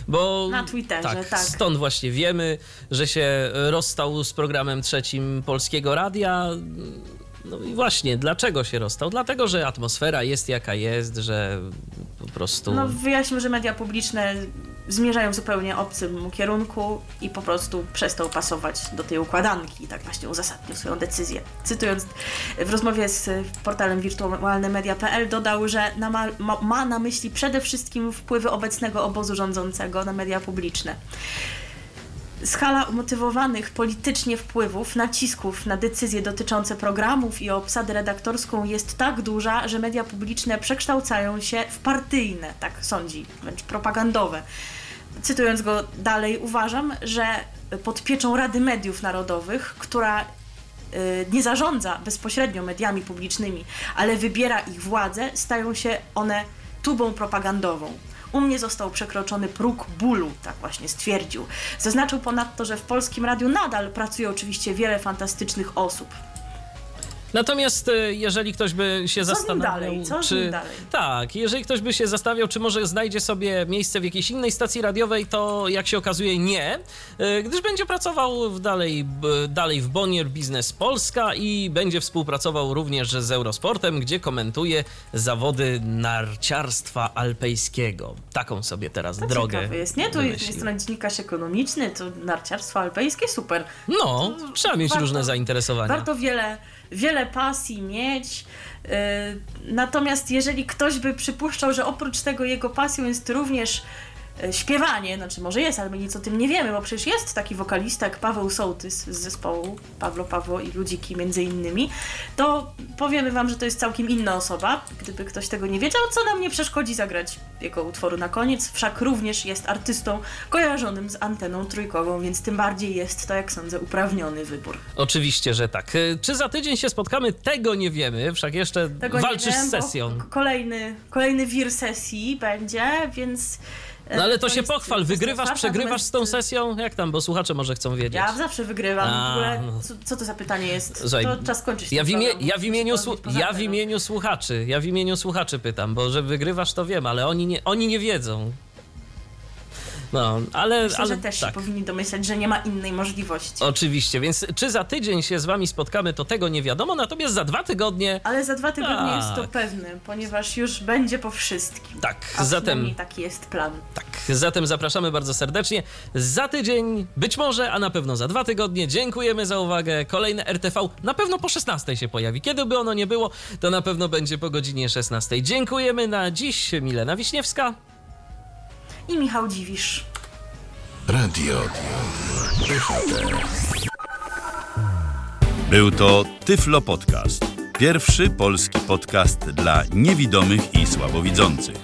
Bo Na Twitterze, tak. Stąd właśnie wiemy, że się rozstał z programem trzecim Polskiego Radia. No i właśnie, dlaczego się rozstał? Dlatego, że atmosfera jest jaka jest, że po prostu. No wyjaśnił, że media publiczne zmierzają w zupełnie obcym kierunku i po prostu przestał pasować do tej układanki i tak właśnie uzasadnił swoją decyzję. Cytując w rozmowie z portalem wirtualnemedia.pl dodał, że na ma, ma, ma na myśli przede wszystkim wpływy obecnego obozu rządzącego na media publiczne. Skala umotywowanych politycznie wpływów, nacisków na decyzje dotyczące programów i obsadę redaktorską jest tak duża, że media publiczne przekształcają się w partyjne, tak sądzi, wręcz propagandowe. Cytując go dalej, uważam, że pod pieczą Rady Mediów Narodowych, która y, nie zarządza bezpośrednio mediami publicznymi, ale wybiera ich władzę, stają się one tubą propagandową. U mnie został przekroczony próg bólu, tak właśnie stwierdził. Zaznaczył ponadto, że w polskim radiu nadal pracuje oczywiście wiele fantastycznych osób. Natomiast e, jeżeli ktoś by się Co zastanawiał, dalej? Co czy dalej? tak, jeżeli ktoś by się zastanawiał, czy może znajdzie sobie miejsce w jakiejś innej stacji radiowej, to jak się okazuje nie, e, gdyż będzie pracował w dalej, dalej w Bonnier Biznes Polska i będzie współpracował również z Eurosportem, gdzie komentuje zawody narciarstwa alpejskiego. Taką sobie teraz To drogę. ciekawe jest, nie? Tu jest strona dziennikarz ekonomiczny, to narciarstwo alpejskie, super. No, trzeba mieć warto- różne zainteresowania. Warto wiele, wiele pasji mieć. Yy, natomiast jeżeli ktoś by przypuszczał, że oprócz tego jego pasją jest również śpiewanie, znaczy może jest, ale my nic o tym nie wiemy, bo przecież jest taki wokalista jak Paweł Sołtys z zespołu Pawlo Pawło i Ludziki między innymi, to powiemy wam, że to jest całkiem inna osoba, gdyby ktoś tego nie wiedział, co nam nie przeszkodzi zagrać jego utworu na koniec, wszak również jest artystą kojarzonym z anteną trójkową, więc tym bardziej jest to, jak sądzę, uprawniony wybór. Oczywiście, że tak. E, Czy za tydzień się spotkamy? Tego nie wiemy, wszak jeszcze Tego walczysz wiem, z sesją. Kolejny, kolejny wir sesji będzie, więc. No ale to, się jest pochwal, wygrywasz, przegrywasz z tą natomiast, sesją? Jak tam, bo słuchacze może chcą wiedzieć. Ja zawsze wygrywam. A, w ogóle, no. co, co to za pytanie jest? Słuchaj, to czas kończyć. Ja w, imie, ja, w imieniu, ja w imieniu słuchaczy, ja w imieniu słuchaczy pytam, bo że wygrywasz to wiem, ale oni nie, oni nie wiedzą. No, ale, Myślę, ale że też tak. się powinni domyślać, że nie ma innej możliwości. Oczywiście, więc czy za tydzień się z wami spotkamy, to tego nie wiadomo, natomiast za dwa tygodnie, Ale za dwa tygodnie Tak. jest to pewne, ponieważ już będzie po wszystkim. tak, A zatem... taki jest plan. Tak, zatem zapraszamy bardzo serdecznie. Za tydzień, być może, a na pewno za dwa tygodnie. Dziękujemy za uwagę. Kolejne RTV na pewno po 16 się pojawi. Kiedy by ono nie było, to na pewno będzie po godzinie 16. Dziękujemy na dziś. Milena Wiśniewska. I Michał Dziwisz. Radio DHT. Był to Tyflo Podcast. Pierwszy polski podcast dla niewidomych i słabowidzących.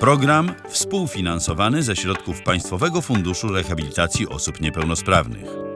Program współfinansowany ze środków Państwowego Funduszu Rehabilitacji Osób Niepełnosprawnych.